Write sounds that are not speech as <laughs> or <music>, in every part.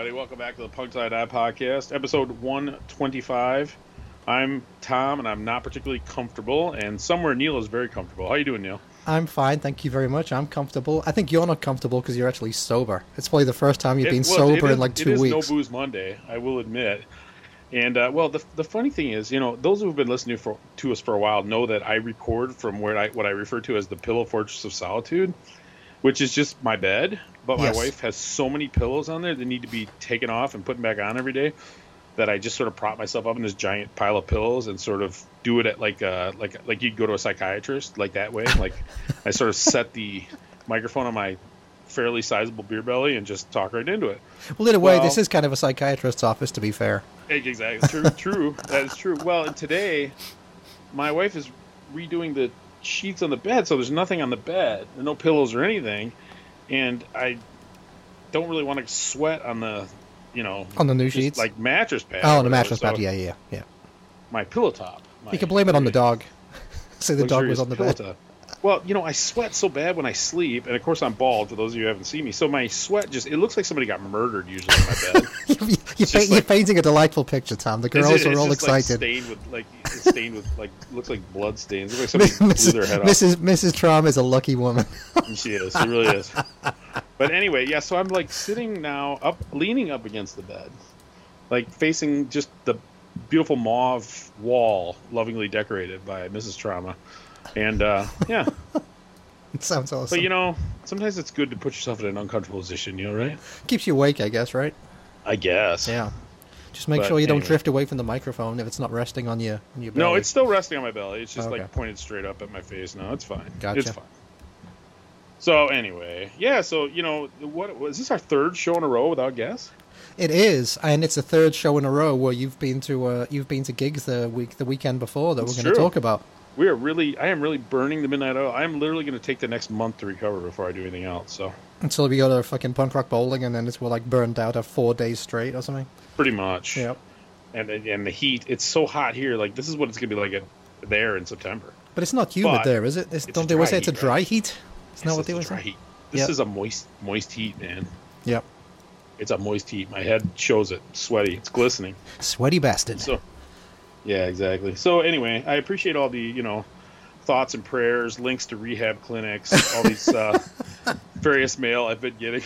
everybody. Welcome back to the Punk Side Eye Podcast, episode 125. I'm Tom, and I'm not particularly comfortable, and somewhere Neil is very comfortable. How you doing, Neil? I'm fine, thank you very much. I'm comfortable. I think you're not comfortable because you're actually sober. It's probably the first time you've It- been well, sober is- in like two It is weeks. no booze Monday, I will admit. And uh, well, the, the funny thing is, you know, those who've been listening for, to us for a while know that I record from where I what I refer to as the Pillow Fortress of Solitude, which is just my bed. But my Yes. wife has so many pillows on there that need to be taken off and put back on every day that I just sort of prop myself up in this giant pile of pillows and sort of do it at like uh like like you'd go to a psychiatrist like that way. Like <laughs> I sort of set the microphone on my fairly sizable beer belly and just talk right into it. well, in a way, well- this is kind of a psychiatrist's office, to be fair. Exactly. True. <laughs> True. That is true. Well, and today, my wife is redoing the sheets on the bed, so there's nothing on the bed, no pillows or anything, and I don't really want to sweat on the, you know, On the new sheets? like mattress pad. oh, on the mattress so pad. Yeah, yeah, yeah. My pillow top. My You can blame it on the dog. <laughs> Say the dog was on the pillow bed. top. Well, you know, I sweat so bad when I sleep, and of course I'm bald. For those of you who haven't seen me, so my sweat just—it looks like somebody got murdered usually in my bed. <laughs> you're, you're, you're like- painting a delightful picture, Tom. The girls are all just, like, excited. stained with like stained with like looks like blood stains. It looks like somebody Mrs. <laughs> blew their head off. Mrs. Mrs. Trom is a lucky woman. She is. She really is. But anyway, yeah. So I'm like sitting now up, leaning up against the bed, like facing just the beautiful mauve wall, lovingly decorated by Mrs. Trauma. And uh, yeah, <laughs> it sounds awesome. but you know, sometimes it's good to put yourself in an uncomfortable position. You know, right? Keeps you awake, I guess, right? I guess. Yeah. Just make But sure you don't drift away from the microphone if it's not resting on your on your belly. No, it's still resting on my belly. It's just Okay. like pointed straight up at my face. No, it's fine. Gotcha. It's fine. So anyway, yeah. So you know, what was this our third show in a row without guests? It is, and it's the third show in a row where you've been to uh, you've been to gigs the week the weekend before that It's we're going to talk about. We are really, I am really burning the midnight oil. I am literally going to take the next month to recover before I do anything else. So Until we go to fucking punk rock bowling, and then it's we're like burned out of four days straight or something. pretty much. Yep. And and the heat, it's so hot here. Like this is what it's going to be like at, there in September. But it's not humid But there, is it? It's, it's don't they always say it's a dry right? heat? Isn't that what they it's always say? heat. This Yep. is a moist, moist heat, man. Yep. It's a moist heat. My head shows it. Sweaty. It's glistening. Sweaty bastard. So, yeah, exactly. So anyway, I appreciate all the you know thoughts and prayers, links to rehab clinics, all these uh, <laughs> various mail I've been getting.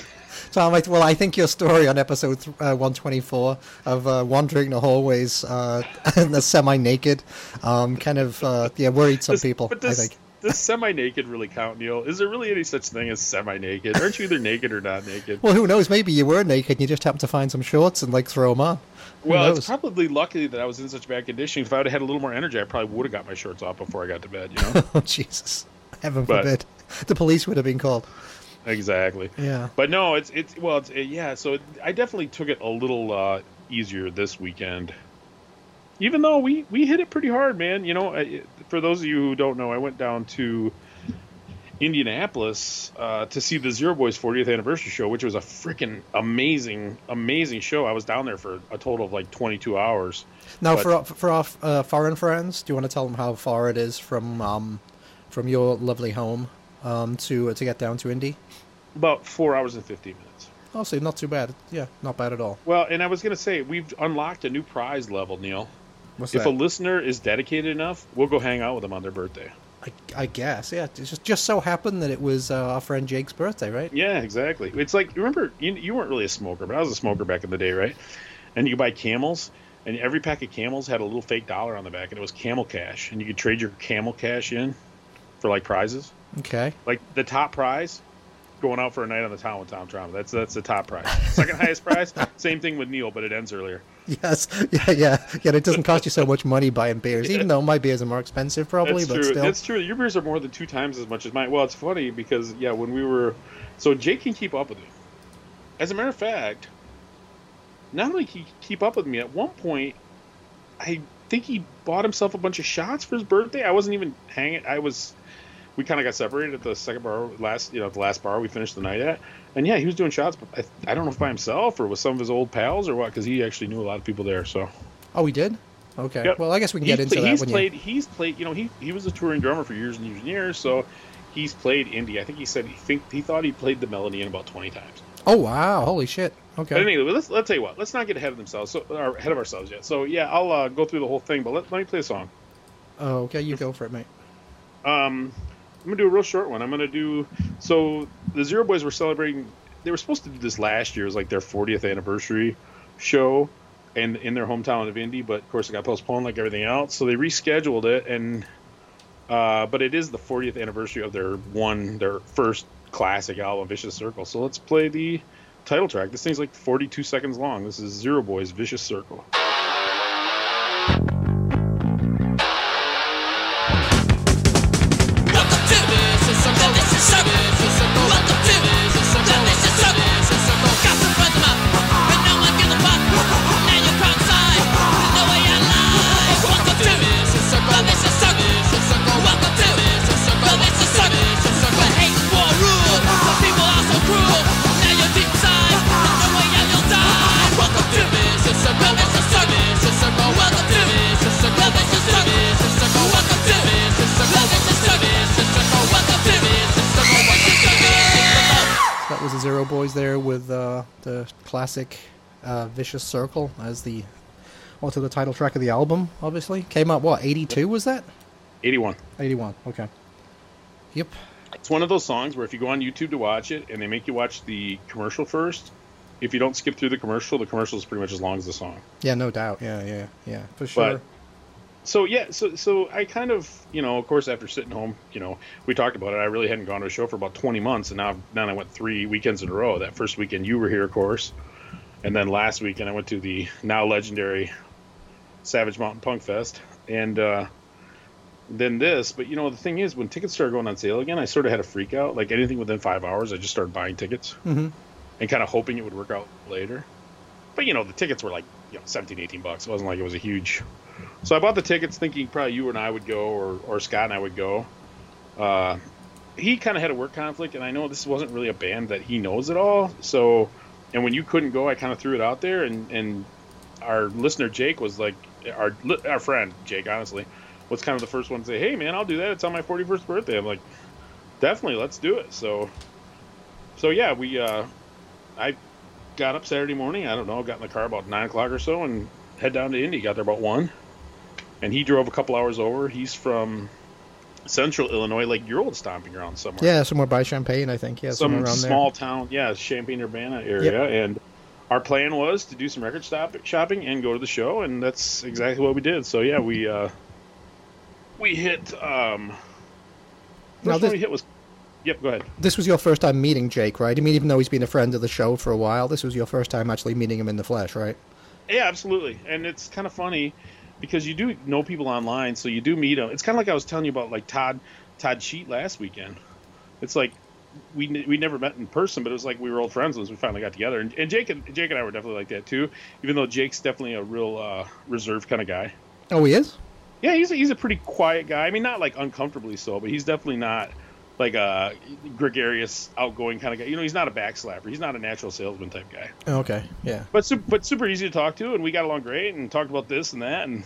Tom, well, I think your story on episode th- uh, 124 of uh, wandering the hallways uh, <laughs> and the semi-naked, um, kind of uh, yeah worried some Does- people. But I does, think. does semi-naked really count, Neil? Is there really any such thing as semi-naked? Aren't you either naked or not naked? Well, who knows? Maybe you were naked and you just happened to find some shorts and like throw them on. Well, it's probably lucky that I was in such bad condition. If I would have had a little more energy, I probably would have got my shorts off before I got to bed. You know, <laughs> oh Jesus, heaven But- forbid, the police would have been called. exactly. Yeah. But no, it's it's well, it's, yeah. So I definitely took it a little uh, easier this weekend. Even though we we hit it pretty hard, man. You know, I, for those of you who don't know, I went down to Indianapolis uh, to see the Zero Boys 40th anniversary show, which was a freaking amazing, amazing show. I was down there for a total of like 22 hours. Now, But- for our, for our uh, foreign friends, do you want to tell them how far it is from um, from your lovely home um, to to get down to Indy? About four hours and 15 minutes. Oh, so not too bad. Yeah, not bad at all. Well, and I was going to say, we've unlocked a new prize level, Neil. What's If that? a listener is dedicated enough, we'll go hang out with them on their birthday. I, I guess, yeah. It just just so happened that it was uh, our friend Jake's birthday, right? Yeah, exactly. It's like remember you, you weren't really a smoker, but I was a smoker back in the day, right? And you buy Camels, and every pack of Camels had a little fake dollar on the back, and it was Camel Cash, and you could trade your Camel Cash in for like prizes. Okay. Like the top prize, going out for a night on the town with Tom Trauma. That's that's the top prize. Second highest prize, <laughs> same thing with Neil, but it ends earlier. Yes. Yeah. Yeah. Yeah. It doesn't cost you so much money buying beers, even though my beers are more expensive, probably. That's but true. still. That's true. Your beers are more than two times as much as mine. Well, it's funny because yeah, when we were, so Jake can keep up with me. As a matter of fact, not only can he keep up with me, at one point, I think he bought himself a bunch of shots for his birthday. I wasn't even hanging. I was. We kind of got separated at the second bar, last you know, the last bar we finished the night at, and yeah, he was doing shots. But I, I don't know if by himself or with some of his old pals or what, because he actually knew a lot of people there. So Oh, we did. Okay. Yep. Well, I guess we can He's get into that he's played. He's played. You know, he he was a touring drummer for years and years and years. So he's played Indy. I think he said he think he thought he played the Melody Inn about twenty times. Oh wow! Holy shit! Okay. But anyway, let's let's tell you what. Let's not get ahead of themselves. So or ahead of ourselves yet. So yeah, I'll uh, go through the whole thing. But let, let me play a song. Oh, okay. You go for it, mate. Um, I'm gonna do a real short one. I'm gonna do. So the Zero Boys were celebrating. They were supposed to do this last year. It was like their 40th anniversary show, and in their hometown of Indy. But of course, it got postponed like everything else. So they rescheduled it, and uh, but it is the 40th anniversary of their one, their first classic album, Vicious Circle. So let's play the title track. This thing's like 42 seconds long. This is Zero Boys Vicious Circle. Classic uh, "Vicious Circle" as the also the title track of the album. Obviously, came out what '82 was that? 81. '81. Okay. Yep. It's one of those songs where if you go on YouTube to watch it and they make you watch the commercial first, if you don't skip through the commercial, the commercial is pretty much as long as the song. Yeah, no doubt. Yeah, yeah, yeah, for sure. But so yeah, so so I kind of you know, of course, after sitting home, you know, we talked about it. I really hadn't gone to a show for about 20 months, and now now I went three weekends in a row. That first weekend you were here, of course, and then last weekend I went to the now legendary Savage Mountain Punk Fest, and uh, then this. But you know, the thing is, when tickets started going on sale again, I sort of had a freak out. Like anything within five hours, I just started buying tickets hmm and kind of hoping it would work out later. But you know, the tickets were like you know 17, 18 bucks. It wasn't like it was a huge. So I bought the tickets thinking probably you and I would go, or or Scott and I would go. Uh, he kind of had a work conflict, and I know this wasn't really a band that he knows at all. So, and when you couldn't go, I kind of threw it out there, and and our listener Jake was like our our friend Jake, honestly, was kind of the first one to say, "Hey man, I'll do that. It's on my 41st birthday." I'm like, definitely, let's do it. So, so yeah, we uh, I got up Saturday morning. I don't know, got in the car about nine o'clock or so, and head down to Indy. Got there about one, and he drove a couple hours over. He's from Central Illinois, like your old stomping ground somewhere. Yeah, somewhere by Champaign, I think. Yeah, somewhere some small town, yeah, Champaign Urbana area, and our plan was to do some record stop shopping and go to the show, and that's exactly what we did. So yeah, we uh, we hit. Um, first this- we hit was. Yep, go ahead. This was your first time meeting Jake, right? I mean, even though he's been a friend of the show for a while, this was your first time actually meeting him in the flesh, right? Yeah, absolutely. And it's kind of funny because you do know people online, so you do meet them. It's kind of like I was telling you about like Todd Todd Sheet last weekend. It's like we we never met in person, but it was like we were old friends once we finally got together. And, and Jake and Jake and I were definitely like that too. Even though Jake's definitely a real uh, reserved kind of guy. Oh, he is. Yeah, he's a, he's a pretty quiet guy. I mean, not like uncomfortably so, but he's definitely not like a gregarious, outgoing kind of guy. You know, he's not a backslapper. He's not a natural salesman type guy Oh, Okay, yeah. but super, but super easy to talk to, and we got along great, and talked about this and that, and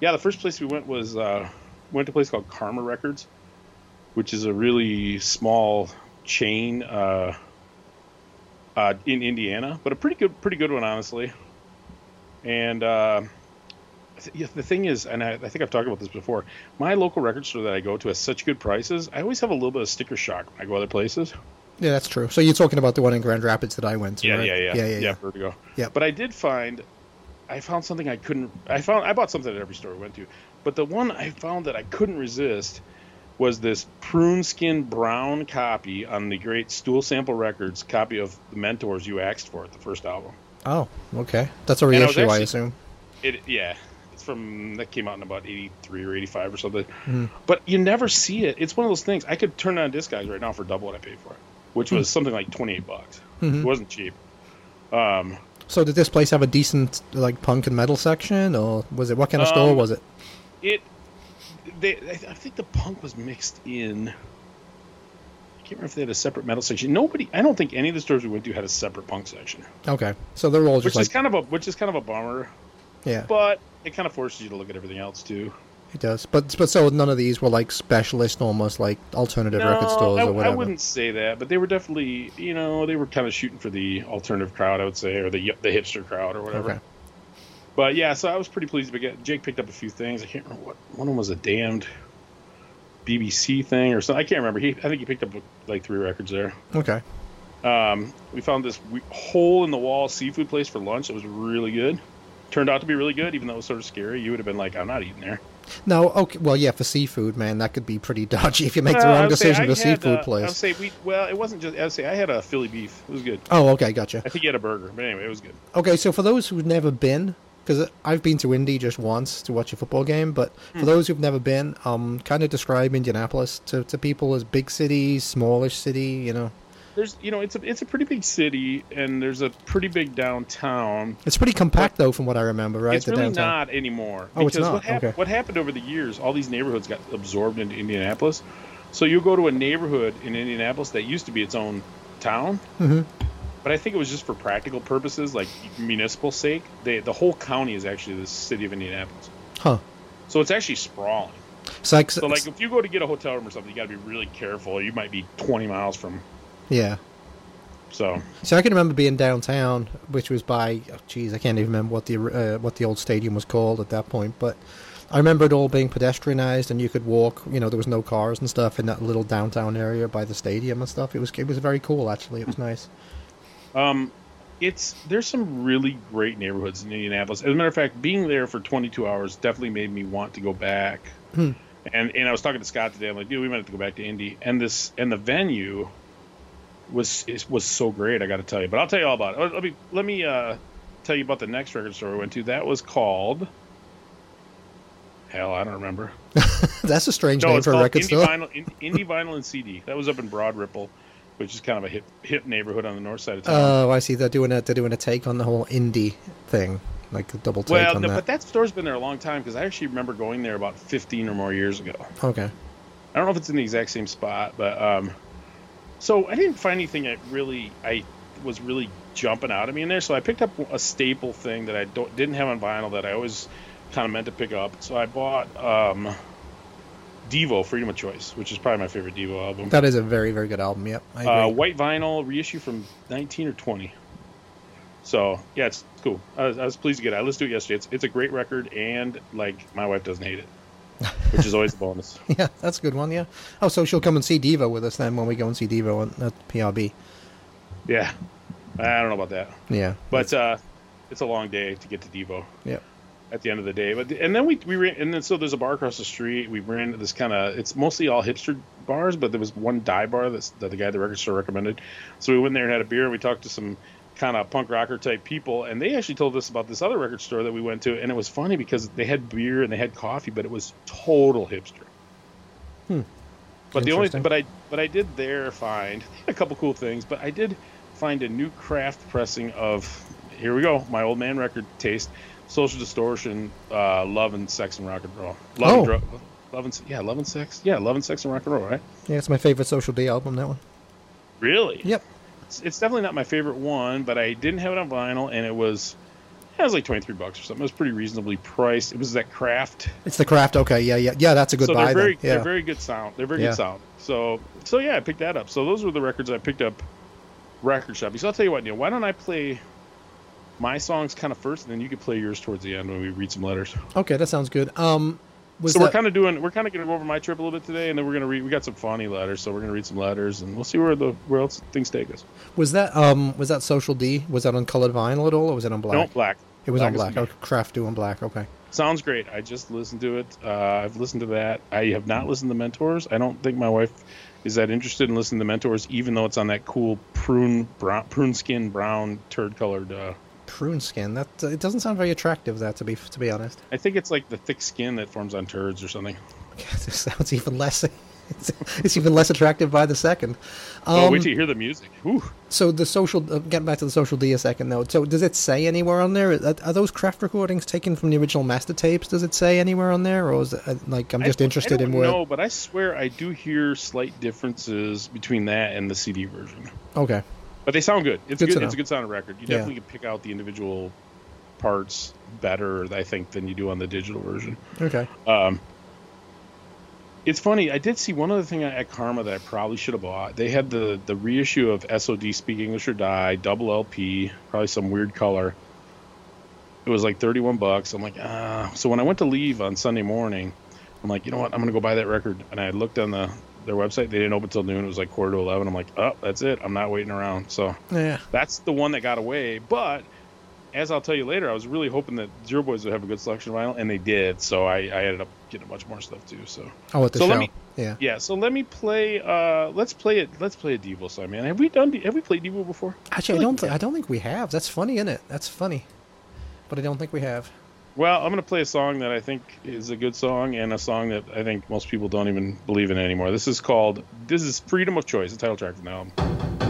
yeah, the first place we went was uh, went to a place called Karma Records, which is a really small chain uh, uh, in Indiana, but a pretty good pretty good one honestly. And uh, the thing is, and I, I think I've talked about this before, my local record store that I go to has such good prices. I always have a little bit of sticker shock when I go other places. Yeah, that's true. So you're talking about the one in Grand Rapids that I went to, Yeah, right? yeah, yeah, yeah, yeah, yeah. Vertigo. Yeah. But I did find, I found something I couldn't. I found I bought something at every store I went to, but the one I found that I couldn't resist was this prune skin brown copy on the great Stool Sample Records copy of the Mentors You Axed for It the first album. Oh, okay. That's a And I reissue, I assume. It yeah, from that came out in about eighty three or eighty five or something. Mhm. But you never see it. It's one of those things. I could turn on Discogs right now for double what I paid for it, which was something like twenty eight bucks. Mhm. It wasn't cheap. Um, So did this place have a decent like punk and metal section, or was it what kind of store Um, was it? it they I think the punk was mixed in. I can't remember if they had a separate metal section. Nobody, I don't think any of the stores we went to had a separate punk section, Okay, so they're all which just is kind of a which is kind of a bummer. yeah, But it kind of forces you to look at everything else too. It does, but but so none of these were like specialist, almost like alternative No, record stores I, or whatever. I wouldn't say that, but they were definitely, you know, they were kind of shooting for the alternative crowd, I would say, or the the hipster crowd or whatever. Okay. But yeah, so I was pretty pleased. Jake picked up a few things. I can't remember what one of them was a damned BBC thing or something. I can't remember. He, I think he picked up like three records there. Okay. Um, we found this hole in the wall seafood place for lunch. It was really good. Turned out to be really good, even though it was sort of scary. You would have been like, "I'm not eating there." No, okay. Well, yeah, for seafood, man, that could be pretty <laughs> dodgy if you make the Uh, wrong decision I for had, seafood uh, I would say we. Well, it wasn't just. I would say I had a Philly beef. It was good. Oh, okay, gotcha. I think he had a burger, but anyway, it was good. Okay, so for those who've never been, because I've been to Indy just once to watch a football game, but Hmm. for those who've never been, um, kind of describe Indianapolis to, to people as big city, smallish city, you know. There's, you know, it's a it's a pretty big city, and there's a pretty big downtown. It's pretty compact though, from what I remember, right? it's the really downtown. not anymore. Oh, it's not? What, hap- Okay. what happened over the years? All these neighborhoods got absorbed into Indianapolis. So you go to a neighborhood in Indianapolis that used to be its own town, Mhm. but I think it was just for practical purposes, like municipal sake. They, the whole county is actually the city of Indianapolis. Huh. So it's actually sprawling. So, like, So like if you go to get a hotel room or something, you got to be really careful. You might be 20 miles from. Yeah. So So I can remember being downtown, which was by, oh, geez, I can't even remember what the uh, what the old stadium was called at that point, but I remember it all being pedestrianized, and you could walk. You know, there was no cars and stuff in that little downtown area by the stadium and stuff. It was it was very cool, actually. It was nice. Um, it's there's some really great neighborhoods in Indianapolis. As a matter of fact, being there for 22 hours definitely made me want to go back. Hmm. And and I was talking to Scott today. I'm like, dude, we might have to go back to Indy. And this and the venue was was so great. I got to tell you, but I'll tell you all about it. Let me let me uh, tell you about the next record store we went to. That was called. Hell, I don't remember. <laughs> That's a strange No, name for a record Indie store. Vinyl, In- Indie <laughs> Vinyl and CD. That was up in Broad Ripple, which is kind of a hip hip neighborhood on the north side of town. Oh, I see. They're doing a they're doing a take on the whole indie thing, like a double take Well, on no, that. but that store's been there a long time because I actually remember going there about 15 or more years ago. Okay. I don't know if it's in the exact same spot, but um, so I didn't find anything that really I was really jumping out at me in there. So I picked up a staple thing that I don't didn't have on vinyl that I always kind of meant to pick up. So I bought um, Devo Freedom of Choice, which is probably my favorite Devo album. That is a very very good album. Yep. Uh, white vinyl reissue from 19 or 20. So yeah, it's cool. I was, I was pleased to get it. I listened to it yesterday. It's, it's a great record, and like my wife doesn't hate it, which is always a bonus. <laughs> yeah, that's a good one. Yeah. Oh, so she'll come and see Devo with us then when we go and see Devo on- at PRB. Yeah, I don't know about that, Yeah. but uh, it's a long day to get to Devo. Yep. At the end of the day, but and then we we ran, and then so there's a bar across the street. We ran to this kind of it's mostly all hipster bars, but there was one dive bar that's, that the guy at the record store recommended. So we went there and had a beer. and We talked to some kind of punk rocker type people, and they actually told us about this other record store that we went to, and it was funny because they had beer and they had coffee, but it was total hipster. Hmm. But the only but I but I did there find a couple cool things, but I did find a new craft pressing of here we go my old man record taste, Social Distortion, uh, Love and Sex and Rock and Roll, Love Oh. and Dro- Love and yeah Love and Sex yeah Love and Sex and Rock and Roll right Yeah, it's my favorite Social D album. That one. really Yep. It's, it's definitely not my favorite one, but I didn't have it on vinyl, and it was it was like twenty three bucks or something. It was pretty reasonably priced. It was that craft. It's the craft. Okay. Yeah. Yeah. Yeah. That's a good so buy. they're very. Yeah. they're very good sound. They're very Yeah. good sound. So so yeah, I picked that up. So those were the records I picked up. Record shopping. So I'll tell you what, Neil. Why don't I play my songs kind of first, and then you can play yours towards the end when we read some letters. Okay, that sounds good. Um, so that, we're kind of doing we're kind of going to go over my trip a little bit today, and then we're going to read. We got some funny letters, so we're going to read some letters, and we'll see where the where else things take us. was that um was that Social D? Was that on colored vinyl at all, or was it on black? No black. It was on is black. Oh, craft do on black. Okay. Sounds great. I just listened to it. Uh, I've listened to that. I have not listened to Mentors. I don't think my wife is that interested in listening to Mentors, even though it's on that cool prune brown, prune skin brown turd colored. Uh, Prune skin. That uh, it doesn't sound very attractive. That to be to be honest. I think it's like the thick skin that forms on turds or something. <laughs> This sounds even less. It's, <laughs> it's even less attractive by the second. oh, Um, wait till you hear the music. Whew. So the social, uh, getting back to the social D a second though. So does it say anywhere on there? Are, are those craft recordings taken from the original master tapes? Does it say anywhere on there, or is it uh, like I'm just I- interested I in where? know, but I swear I do hear slight differences between that and the CD version. Okay, But they sound good. It's Good good. It's a good sounding record. You Yeah. definitely can pick out the individual parts better, I think, than you do on the digital version. okay. Um, It's funny. I did see one other thing at Karma that I probably should have bought. They had the the reissue of SOD Speak English or Die double LP, probably some weird color. It was like thirty one bucks. I'm like, ah. So when I went to leave on Sunday morning, I'm like, you know what? I'm gonna go buy that record. And I looked on the their website. They didn't open till noon. It was like quarter to eleven. I'm like, oh, that's it. I'm not waiting around. So Yeah. that's the one that got away. But as I'll tell you later, I was really hoping that Zero Boys would have a good selection of vinyl, and they did. So I, I ended up getting a bunch more stuff too. So Oh, at the So show. let me- yeah. yeah. So let me play. Uh, let's play it. Let's play a Devo song, man. Have we done? Have we played Devo before? Actually, I feel don't. like Th- I don't think we have. That's funny, isn't it? That's funny. But I don't think we have. Well, I'm gonna play a song that I think is a good song, and a song that I think most people don't even believe in anymore. This is called. This is Freedom of Choice, the title track from the album.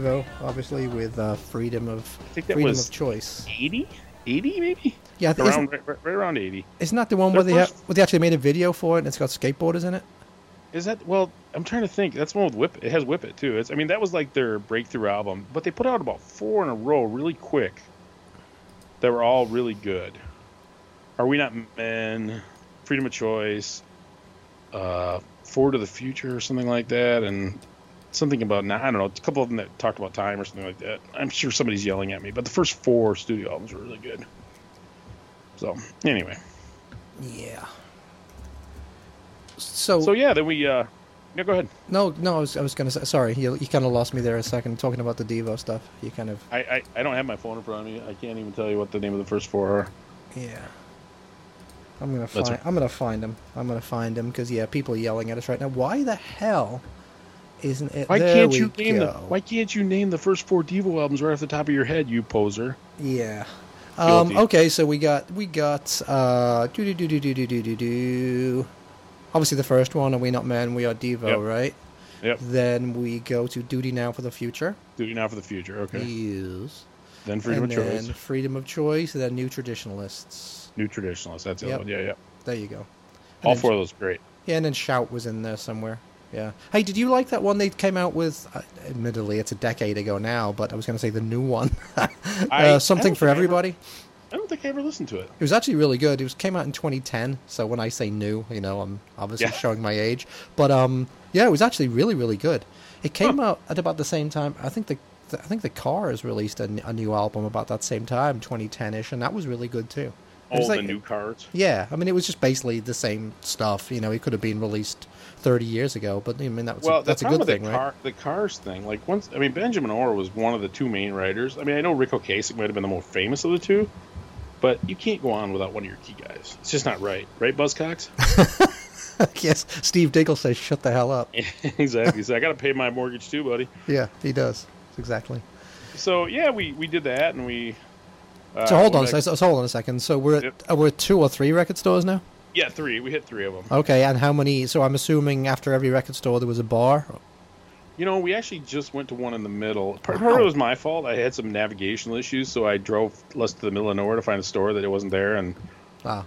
Devo, obviously with uh, freedom of think that freedom was- of choice. 80, 80 maybe. Yeah, I think Around right, right- around 80. isn't that the one Their where they, first- where they actually made a video for it and it's got skateboarders in it? Is that well? I'm trying to think. That's one with Whip. It has Whip It too. It's. I mean, that was like their breakthrough album, but they put out about four in a row, really quick. That were all really good. Are we not men? Freedom of choice. Uh, Forward to the future or something like that, and something about now. I don't know. A couple of them that talked about time or something like that. I'm sure somebody's yelling at me, but the first four studio albums were really good. So anyway, Yeah. So, so yeah, then we. uh Yeah, go ahead. no, no, I was, I was gonna say. Sorry, you, you kind of lost me there a second talking about the Devo stuff. You kind of, I, I, I don't have my phone in front of me. I can't even tell you what the name of the first four are. yeah. I'm gonna find. right. I'm gonna find him. I'm gonna find him because yeah, people are yelling at us right now. Why the hell isn't it? Why there can't you name go. the Why can't you name the first four Devo albums right off the top of your head, you poser? Yeah. Um, okay, so we got we got uh do do do do do do do do. Obviously, the first one, "Are We Not Men, We Are Devo," Yep. right? Yep. Then we go to "Duty Now for the Future." Duty now for the future. Okay. Yes. Then freedom and of then choice. freedom of choice, and then new traditionalists. New traditionalists. That's the Yep. other one. Yeah, yeah. There you go. And All four of those great. Yeah, and then shout was in there somewhere. Yeah. Hey, did you like that one they came out with? Uh, admittedly, it's a decade ago now, but I was going to say the new one. <laughs> Uh, I something for I ever- everybody. I don't think I ever listened to it. It was actually really good. It was came out in 2010, so when I say new, you know, I'm obviously Yeah. showing my age. But um, yeah, it was actually really, really good. It came out at about the same time. I think the, I think the Cars released a new album about that same time, 2010ish, and that was really good too. It was Oh, the new cards. Yeah, I mean, it was just basically the same stuff. You know, it could have been released 30 years ago, but I mean, that was Well, that's a good thing, the right? the cars thing. Like once, I mean, Benjamin Orr was one of the two main writers. I mean, I know Ric Ocasek might have been the more famous of the two, but you can't go on without one of your key guys. It's just not right, right, Buzzcocks? <laughs> yes, Steve Diggle says, "Shut the hell up." <laughs> exactly. So I got to pay my mortgage too, buddy. Yeah, he does exactly. So yeah, we we did that, and we. Uh, So hold on, went so, so hold on a second. So we're at, Yep. uh, we're at two or three record stores now. Yeah, three. We hit three of them. Okay, and how many? So I'm assuming after every record store there was a bar. You know, we actually just went to one in the middle. Part, of it was my fault. I had some navigational issues, so I drove less to the middle of nowhere to find a store that it wasn't there, and Ah,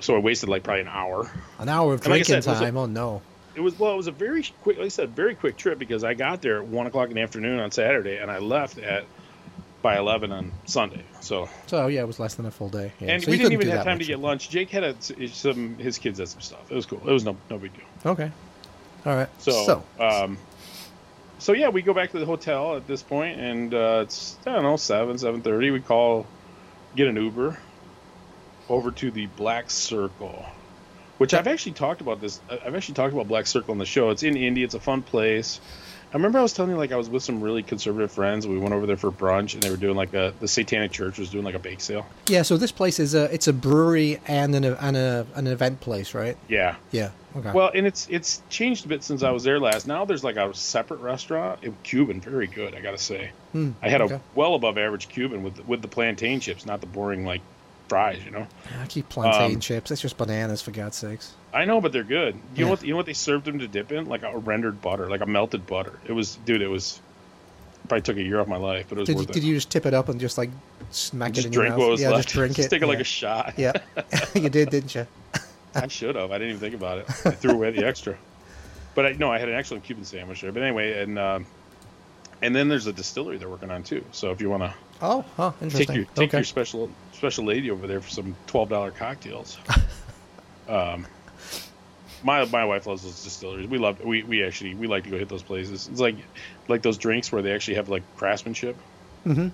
so I wasted like probably an hour. an hour of And like drinking said, time. oh no. It was well, it was a very quick, like I said, very quick trip because I got there at one o'clock in the afternoon on Saturday, and I left at by eleven on Sunday. So, So yeah, it was less than a full day. Yeah, and so we didn't even have time to get lunch. Jake had a, some his kids had some stuff. It was cool. It was no no big deal. Okay. All right. So, so um, so yeah, we go back to the hotel at this point, and uh, it's I don't know seven seven thirty. We call, get an Uber, over to the Black Circle, which I've actually talked about this. I've actually talked about Black Circle in the show. It's in Indy. It's a fun place. I remember I was telling you like I was with some really conservative friends. We went over there for brunch, and they were doing like a the Satanic Church was doing like a bake sale. yeah, so this place is a it's a brewery and an and a an event place, right? Yeah. Yeah. Okay. Well, and it's it's changed a bit since I was there last. Now there's like a separate restaurant, it, Cuban, very good, I gotta say. Hmm, I had okay. a well above average Cuban with with the plantain chips, not the boring like fries, you know. I keep plantain um, chips. It's just bananas for God's sakes. I know, but they're good. You Yeah. know what? You know what they served them to dip in? Like a rendered butter, like a melted butter. It was, dude. It was. Probably took a year off my life, but it was Did, worth did it. you just tip it up and just like smack just it in your drink mouth? what was yeah, left. <laughs> just drink it. take it like a shot. Yeah, <laughs> <laughs> you did, didn't you? I should have. I didn't even think about it. I threw away the extra. But I no, I had an excellent Cuban sandwich there. But anyway, and um, and then there's a distillery they're working on too. So if you want to Oh, huh, take interesting. your take okay. your special special lady over there for some twelve dollar cocktails. <laughs> um, my my wife loves those distilleries. We love we we actually we like to go hit those places. It's like like those drinks where they actually have like craftsmanship. hmm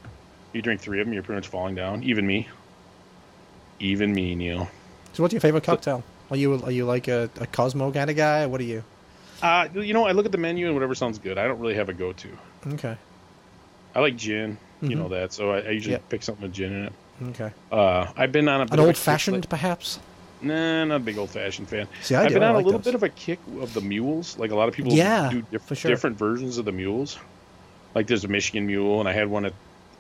You drink three of them, you're pretty much falling down. Even me. Even me, Neil. So, what's your favorite cocktail? Are you are you like a, a Cosmo kind of guy? What are you? Uh, you know, I look at the menu and whatever sounds good. I don't really have a go to. Okay, I like gin. You Mhm. know that, so I, I usually Yep. pick something with gin in it. okay. Uh, I've been on a bit An of a old fashioned, perhaps. Nah, not a big old fashioned fan. See, I I've do. been I on like a little those. bit of a kick of the mules. Like a lot of people Yeah, do diff- sure. different versions of the mules. Like there's a Michigan mule, and I had one at,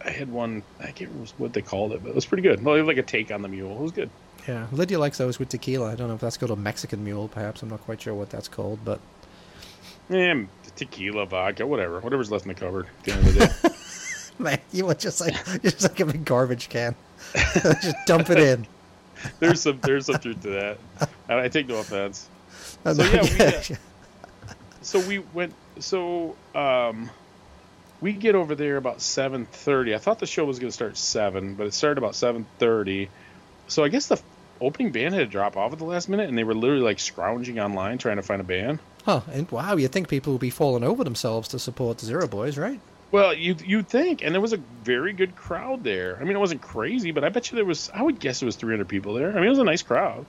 I had one. I can't remember what they called it, but it was pretty good. Well, was like a take on the mule. It was good. Yeah, Lydia likes those with tequila. I don't know if that's called a Mexican mule. Perhaps I'm not quite sure what that's called, but Yeah, tequila, vodka, whatever, whatever's left in the cupboard. At the end of the day. <laughs> <laughs> man, you were just like <laughs> you're just like a big garbage can. <laughs> just dump it in. there's some there's some truth to that. I, I take no offense. So, yeah, we, so we went so um we get over there about 7.30 i thought the show was going to start 7 but it started about 7.30 so i guess the opening band had to drop off at the last minute and they were literally like scrounging online trying to find a band Huh, and wow, you'd think people would be falling over themselves to support Zero Boys, right? Well you you'd think and there was a very good crowd there i mean it wasn't crazy but i bet you there was i would guess it was 300 people there i mean it was a nice crowd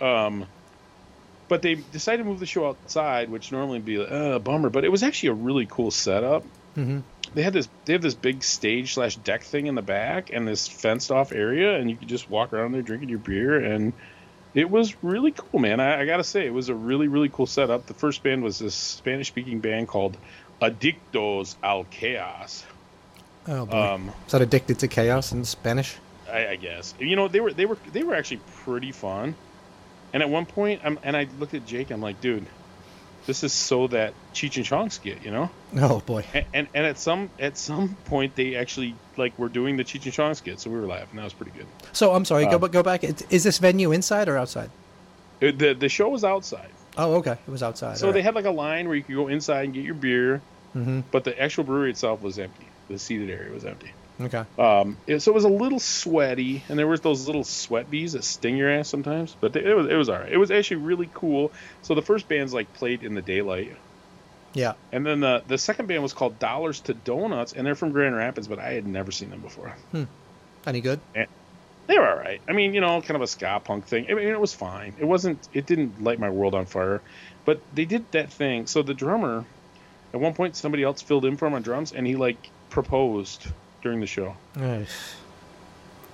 um but they decided to move the show outside which normally would be uh, a bummer but it was actually a really cool setup Mm-hmm. they had this they have this big stage slash deck thing in the back and this fenced off area and you could just walk around there drinking your beer and It was really cool, man. I, I gotta say, it was a really, really cool setup. The first band was this Spanish-speaking band called Adictos al Chaos. Oh boy. Um, Is that addicted to chaos in Spanish? I, I guess you know they were they were they were actually pretty fun. And at one point, I'm and I looked at Jake. I'm like, dude, this is so that Cheech and Chong skit, you know. Oh boy. And, and and at some at some point, they actually like were doing the Cheech and Chong skit, so we were laughing. That was pretty good. So I'm sorry. go Uh, ba- go back. Is this venue inside or outside? It- the The show was outside, Oh, okay. It was outside. so they had like a line where you could go inside and get your beer, hmm but the actual brewery itself was empty. The seated area was empty. Okay. Um, it- so it was a little sweaty, and there was those little sweat bees that sting your ass sometimes. But it was it was alright. It was actually really cool. So the first bands like played in the daylight, Yeah. and then the the second band was called Dollars to Donuts, and they're from Grand Rapids, but I had never seen them before. Any good? They were alright. I mean, you know, kind of a ska punk thing. I mean, it was fine. It wasn't. It didn't light my world on fire, but they did that thing. So the drummer, at one point, somebody else filled in for him on drums, and he like proposed during the show. Nice.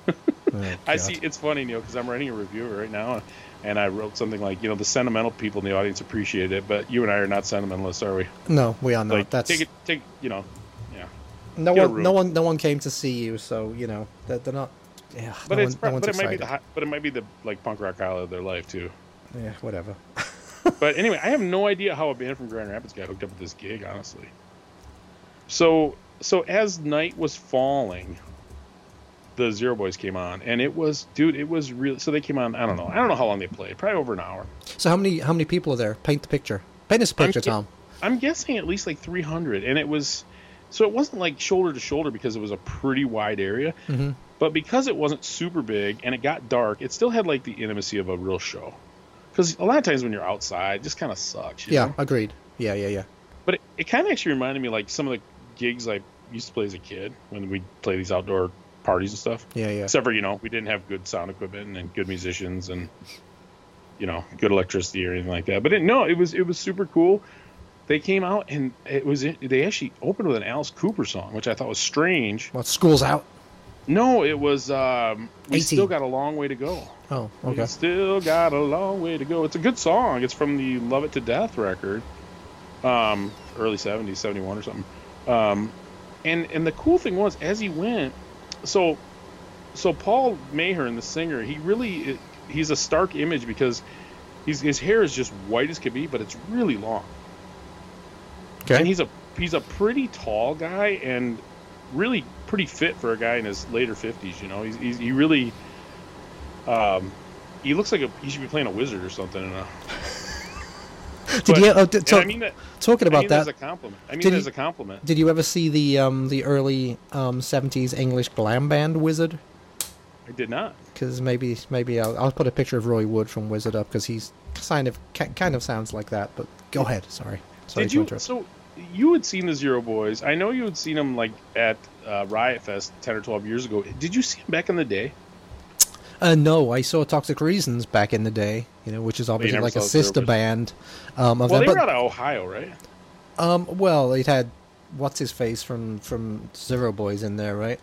<laughs> Oh, I see. It's funny, Neil, because I'm writing a review right now, and I wrote something like, you know, the sentimental people in the audience appreciate it, but you and I are not sentimentalists, are we? No, we are not. like, That's take it, take, you know, yeah. no get one. No one. No one came to see you, so you know they're, they're not. Yeah. But no it's, one, no but it might be the, but it might be the like punk rock highlight of their life too. Yeah. Whatever. <laughs> But anyway, I have no idea how a band from Grand Rapids got hooked up with this gig, honestly. So, so as night was falling, the Zero Boys came on, and it was, dude, it was real. So they came on. I don't know. I don't know how long they played. Probably over an hour. So how many how many people are there? Paint the picture. Paint us a I'm picture, ki- Tom. I'm guessing at least like 300, and it was so it wasn't like shoulder to shoulder because it was a pretty wide area, Mhm. But because it wasn't super big and it got dark, it still had like the intimacy of a real show. Because a lot of times when you're outside, it just kind of sucks. You Yeah. know? Agreed. Yeah. Yeah. Yeah. But it, it kind of actually reminded me like some of the gigs I used to play as a kid when we'd play these outdoor parties and stuff. Yeah. Yeah. Except for you know we didn't have good sound equipment and good musicians and you know good electricity or anything like that. But it, no, it was it was super cool. They came out and it was they actually opened with an Alice Cooper song, which I thought was strange. Well, school's out. No, it was um, we 18. still got a long way to go. Oh. We Okay. still got a long way to go. It's a good song. It's from the Love It to Death record, um, early '70s, '71 or something. Um, and and the cool thing was, as he went, so so Paul Mahern, the singer, he really he's a stark image because he's his hair is just white as could be, but it's really long. Okay. And he's a he's a pretty tall guy and really pretty fit for a guy in his later fifties. You know, he's, he's he really um he looks like a he should be playing a wizard or something. <laughs> Did but- you? Oh, d- and talk- I mean that. talking I mean that as a compliment. I mean Did that as a compliment. Did you ever see the um the early um seventies English glam band Wizzard? I did not. Because maybe maybe I'll, I'll put a picture of Roy Wood from Wizzard up because he's kind of kind of sounds like that. But go ahead. Sorry. Sorry did to you? interrupt. So you had seen the Zero Boys. I know you had seen them like at uh, Riot Fest ten or twelve years ago. Did you see them back in the day? Uh, no, I saw Toxic Reasons back in the day, you know, which is obviously like a sister band um, of Well, them. they But, were out of Ohio, right? um, well, it had what's his face from from Zero Boys in there, right?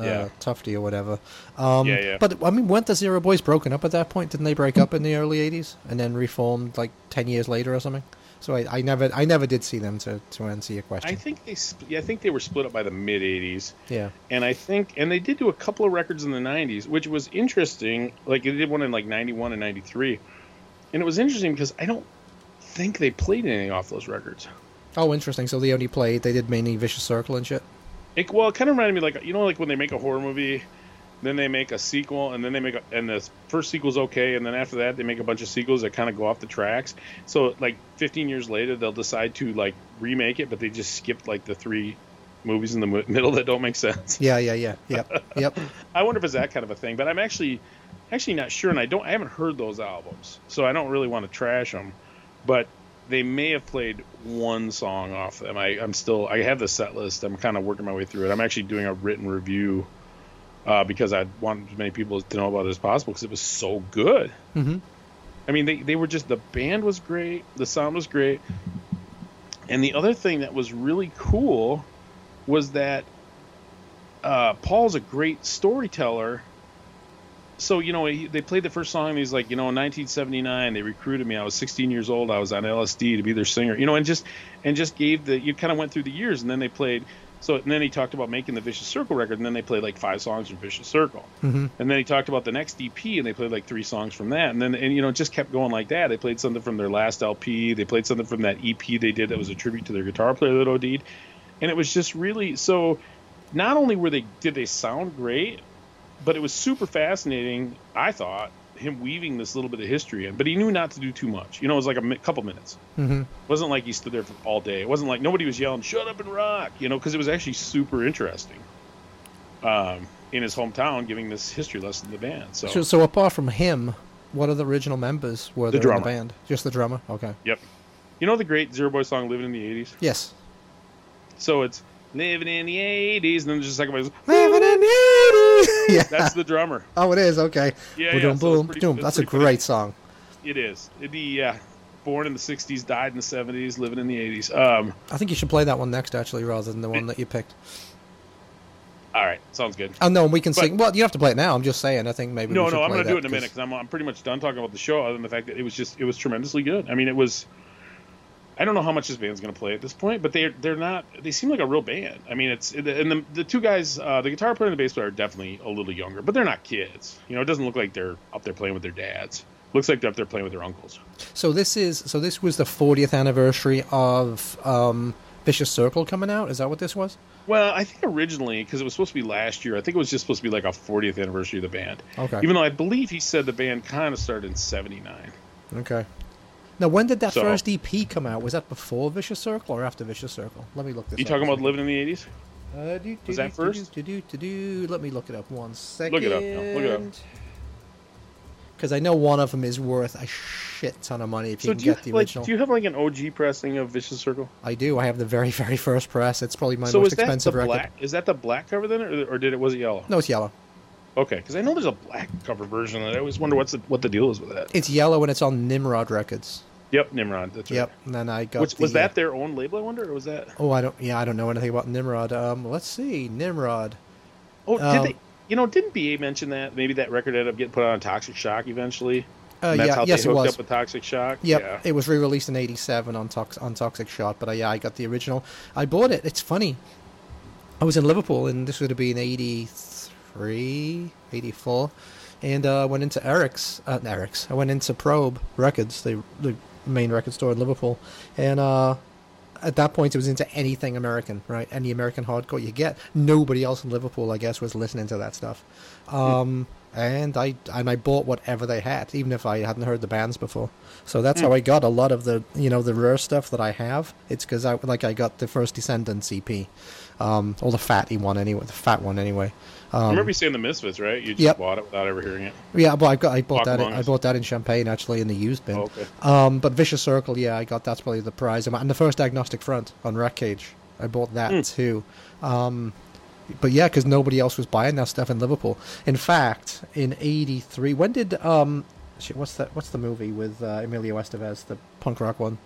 Uh, Yeah. Tufty or whatever. Um, Yeah, yeah. But I mean, weren't the Zero Boys broken up at that point? Didn't they break up in the early '80s and then reformed like ten years later or something? So I, I never I never did see them to, to answer your question. I think they. Yeah, I think they were split up by the mid '80s. yeah. and I think and they did do a couple of records in the 90s which was interesting like they did one in like 91 and 93 and it was interesting because I don't think they played anything off those records Oh, interesting. So they only played. They did mainly Vicious Circle and shit. it, well it kind of reminded me like you know like when they make a horror movie then they make a sequel and then they make a and the first sequel's okay and then after that they make a bunch of sequels that kind of go off the tracks so like 15 years later they'll decide to like remake it but they just skipped like the three movies in the middle that don't make sense <laughs> Yeah, yeah, yeah. Yep, yep. <laughs> I wonder if it's that kind of a thing, but I'm actually actually not sure, and I don't I haven't heard those albums, so I don't really want to trash them. But they may have played one song off them. I, I'm still I have the set list. I'm kind of working my way through it. I'm actually doing a written review uh, because I wanted as many people to know about it as possible because it was so good. hmm I mean, they, they were just the band was great, the sound was great, and the other thing that was really cool was that uh, Paul's a great storyteller, so you know he, they played the first song and he's like you know in 1979 they recruited me. I was 16 years old. I was on lsd to be their singer you know and just and just gave the you kind of went through the years and then they played so and then he talked about making the vicious circle record and then they played like five songs from vicious circle Mhm. and then he talked about the next ep and they played like three songs from that and then and you know it just kept going like that they played something from their last lp they played something from that ep they did that was a tribute to their guitar player that OD'd and it was just really so not only were they did they sound great but it was super fascinating. I thought him weaving this little bit of history in, but he knew not to do too much. You know, it was like a mi- couple minutes. hmm It wasn't like he stood there for all day. It wasn't like nobody was yelling "Shut up and rock," you know, because it was actually super interesting. Um, in his hometown, giving this history lesson to the band. So, So, so apart from him, what are the original members were The there in the drummer. band? Just the drummer. Okay. yep. You know the great Zero Boy song "Living in the '80s." Yes. So it's "Living in the '80s," and then there's just a second one. Living in the 80s. <laughs> Yeah. That's the drummer. oh, it is. Okay. Yeah, boom, yeah, so boom, pretty- boom. That's a pretty funny. great song. It is. It, the yeah, born in the '60s, died in the '70s, living in the '80s. Um, I think you should play that one next, actually, rather than the one that you picked. all right, sounds good. Oh no, we can But- sing. Well, you have to play it now. I'm just saying. I think maybe. No, no, I'm going to do it in a minute because I'm, I'm pretty much done talking about the show. Other than the fact that it was just it was tremendously good. I mean, it was. I don't know how much this band's going to play at this point, but they're they're not. They seem like a real band. I mean, it's and the the two guys, uh, the guitar player and the bass player, are definitely a little younger, but they're not kids. You know, it doesn't look like they're up there playing with their dads. Looks like they're up there playing with their uncles. So this is so this was the 40th anniversary of um, Vicious Circle coming out. Is that what this was? Well, I think originally because it was supposed to be last year, I think it was just supposed to be like a 40th anniversary of the band. Okay. Even though I believe he said the band kind of started in '79. Okay. Now, when did that So- first EP come out? Was that before Vicious Circle or after Vicious Circle? Let me look this. Up. You up. talking about living in the '80s? Uh, do, Was that first? Do, do, do, do, Let me look it up one second. Look it up. Look it up. Because I know one of them is worth a shit ton of money if you can do you, get the like, original. do you have like an OG pressing of Vicious Circle? I do. I have the very, very first press. It's probably my so most is that the expensive record. black? Is that the black cover then, or, or did it was it yellow? No, it's yellow. Okay, because I know there's a black cover version. And I always wonder what's the, what the deal is with that. It's yellow and it's on Nimrod Records. Yep, Nimrod. That's right. Yep. And then I got. Which, was the, uh, that their own label? I wonder, or was that? Oh, I don't. Yeah, I don't know anything about Nimrod. Um, let's see, Nimrod. Oh, Um, did they? You know, didn't BA mention that maybe that record ended up getting put on Toxic Shock eventually? Uh, yeah, how yes, they it hooked was. up with Toxic Shock. Yep, Yeah. it was re-released in '87 on Tox on Toxic Shock. But uh, yeah, I got the original. I bought it. It's funny. I was in Liverpool, and this would have been '83, '84, and uh, went into Eric's. Uh, Eric's. I went into Probe Records, the the main record store in Liverpool, and uh, at that point it was into anything American, right? Any American hardcore you get. Nobody else in Liverpool, I guess, was listening to that stuff. Um, and I and I bought whatever they had, even if I hadn't heard the bands before. So that's how I got a lot of the you know the rare stuff that I have. It's because I like I got the first Descendents EP, um, or the fatty one anyway, the fat one anyway. I Um, remember you saying the Misfits, right? You just Yep. bought it without ever hearing it. yeah, but I got I bought Walk that in, I bought that in Champaign actually in the used bin. Oh, okay. Um, but Vicious Circle, yeah, I got that's probably the prize. And the first Agnostic Front on Rat Cage, I bought that Hmm. too. Um, but yeah, because nobody else was buying that stuff in Liverpool. In fact, in '83, when did um, shit, what's that? What's the movie with uh, Emilio Estevez, the punk rock one?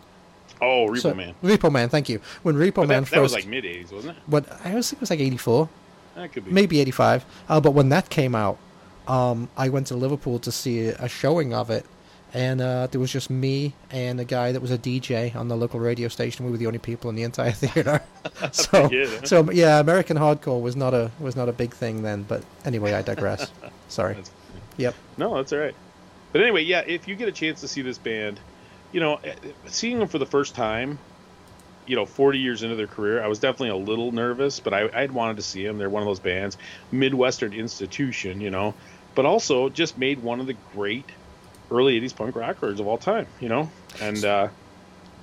Oh, Repo So- Man. Repo Man, thank you. When Repo But Man first, that was like mid '80s, wasn't it? what I was think it was like '84 That could be. maybe 85 uh, but when that came out um, i went to liverpool to see a showing of it. And uh, there was just me and a guy that was a dj on the local radio station. We were the only people in the entire <laughs> theater. <laughs> So good, so yeah american hardcore was not a was not a big thing then. But anyway i digress. <laughs> Sorry. That's- yep. No, that's all right. But anyway, yeah, if you get a chance to see this band, you know, eh, seeing them for the first time, you know, 40 years into their career, I was definitely a little nervous, but I, I'd wanted to see them. They're one of those bands, Midwestern institution, you know, but also just made one of the great early 80s punk rock records of all time, you know? And uh,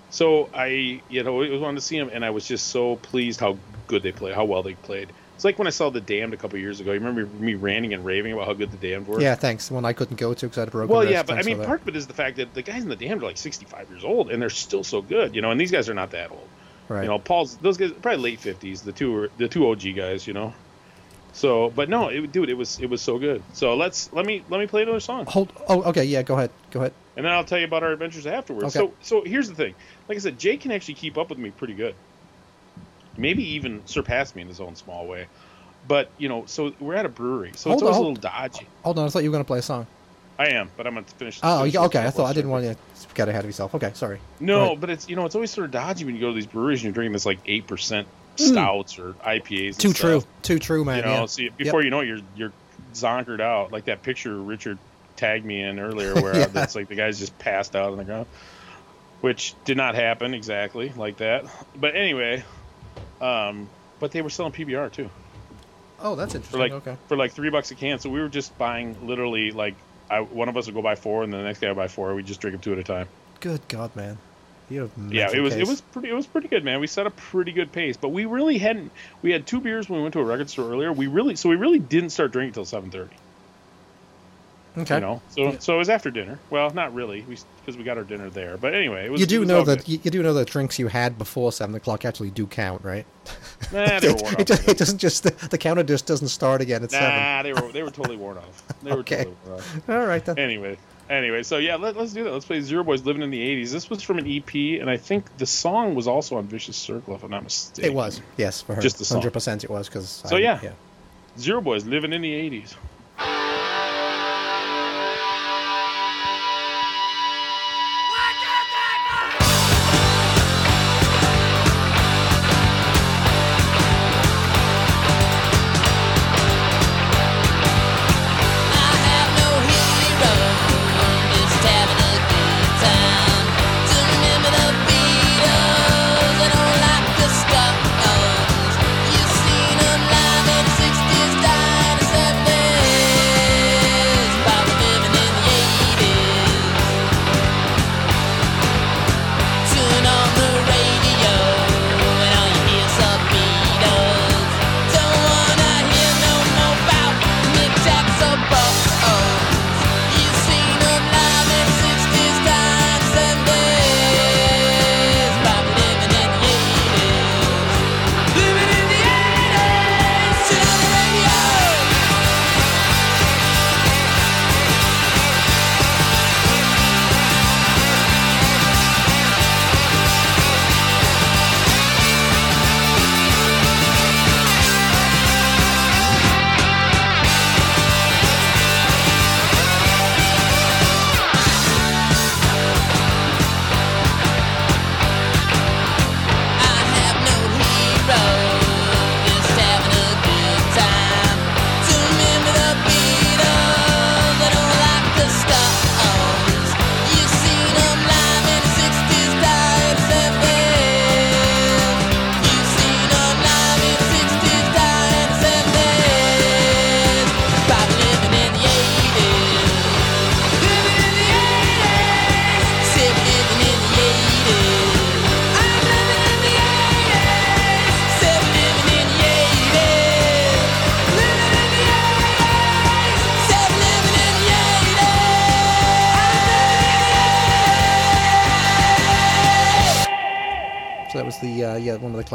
so I, you know, I wanted to see them, and I was just so pleased how good they played, how well they played. It's like when I saw The Damned a couple years ago. You remember me ranting and raving about how good The Damned were? yeah thanks The one i couldn't go to because i had a broken Well, yeah, but I mean, part of it is the fact that the guys in the Damned are like 65 years old, and they're still so good, you know. And these guys are not that old, right you know. Paul's those guys probably late 50s. The two the two OG guys, you know. So, but no, it, dude, it was it was so good. So let's let me let me play another song, hold oh okay yeah go ahead go ahead and then I'll tell you about our adventures afterwards. Okay. So, so here's the thing. Like I said, Jay can actually keep up with me pretty good. Maybe even surpass me in his own small way. But you know, so we're at a brewery, so Hold it's always on, a little dodgy. Hold on, I thought you were going to play a song. I am, but I'm gonna finish. Oh, finish yeah, okay. I thought I didn't want to get ahead of yourself. Okay, sorry. No, but it's you know it's always sort of dodgy when you go to these breweries and you're drinking this like eight percent stouts or IPAs. and Hmm. Too true. stuff. Too true, man. You know, yeah. see before you know it, you're you're zonkered out like that picture Richard tagged me in earlier <laughs> where Yeah. it's like the guy's just passed out on the ground, which did not happen exactly like that. But anyway, um, but they were selling PBR too Oh, that's interesting. for interesting. like okay. for like three bucks a can. So we were just buying literally like I, one of us would go buy four and the next guy would buy four. We just drink them two at a time. Good God, man. You have Yeah, it was it was pretty it was pretty good, man. We set a pretty good pace, but we really hadn't. We had two beers when we went to a record store earlier. We really so we really didn't start drinking until seven thirty. Okay. You know, so Yeah. so it was after dinner. Well, not really, because we got our dinner there. But anyway, it was. you do know that you, you do know that drinks you had before seven o'clock actually do count, right? Nah, they were worn <laughs> it, off. just, it doesn't just the counter just doesn't start again at Nah, they were they were totally worn off. They were Okay. totally worn off. All right then. Anyway, anyway, so yeah, let, let's do that. Let's play Zero Boys Living in the '80s. This was from an EP, and I think the song was also on Vicious Circle, if I'm not mistaken. It was yes for her. Just the song. Hundred percent, it was because. So, yeah. Zero Boys Living in the '80s.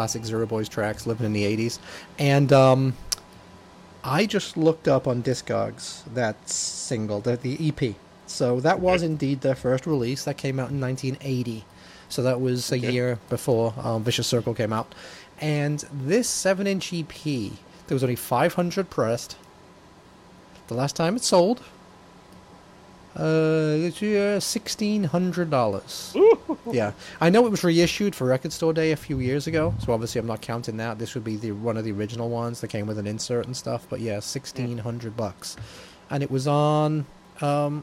Classic Zero Boys tracks, living in the '80s, and um, I just looked up on Discogs that single, the, the EP. So that was indeed their first release. That came out in 1980. So that was a Okay. year before um, Vicious Circle came out. And this seven-inch EP, there was only 500 pressed. The last time it sold, uh, it's uh, sixteen hundred dollars. Yeah, I know it was reissued for Record Store Day a few years ago, so obviously I'm not counting that. This would be the one of the original ones that came with an insert and stuff. But yeah, sixteen hundred bucks, and it was on, um,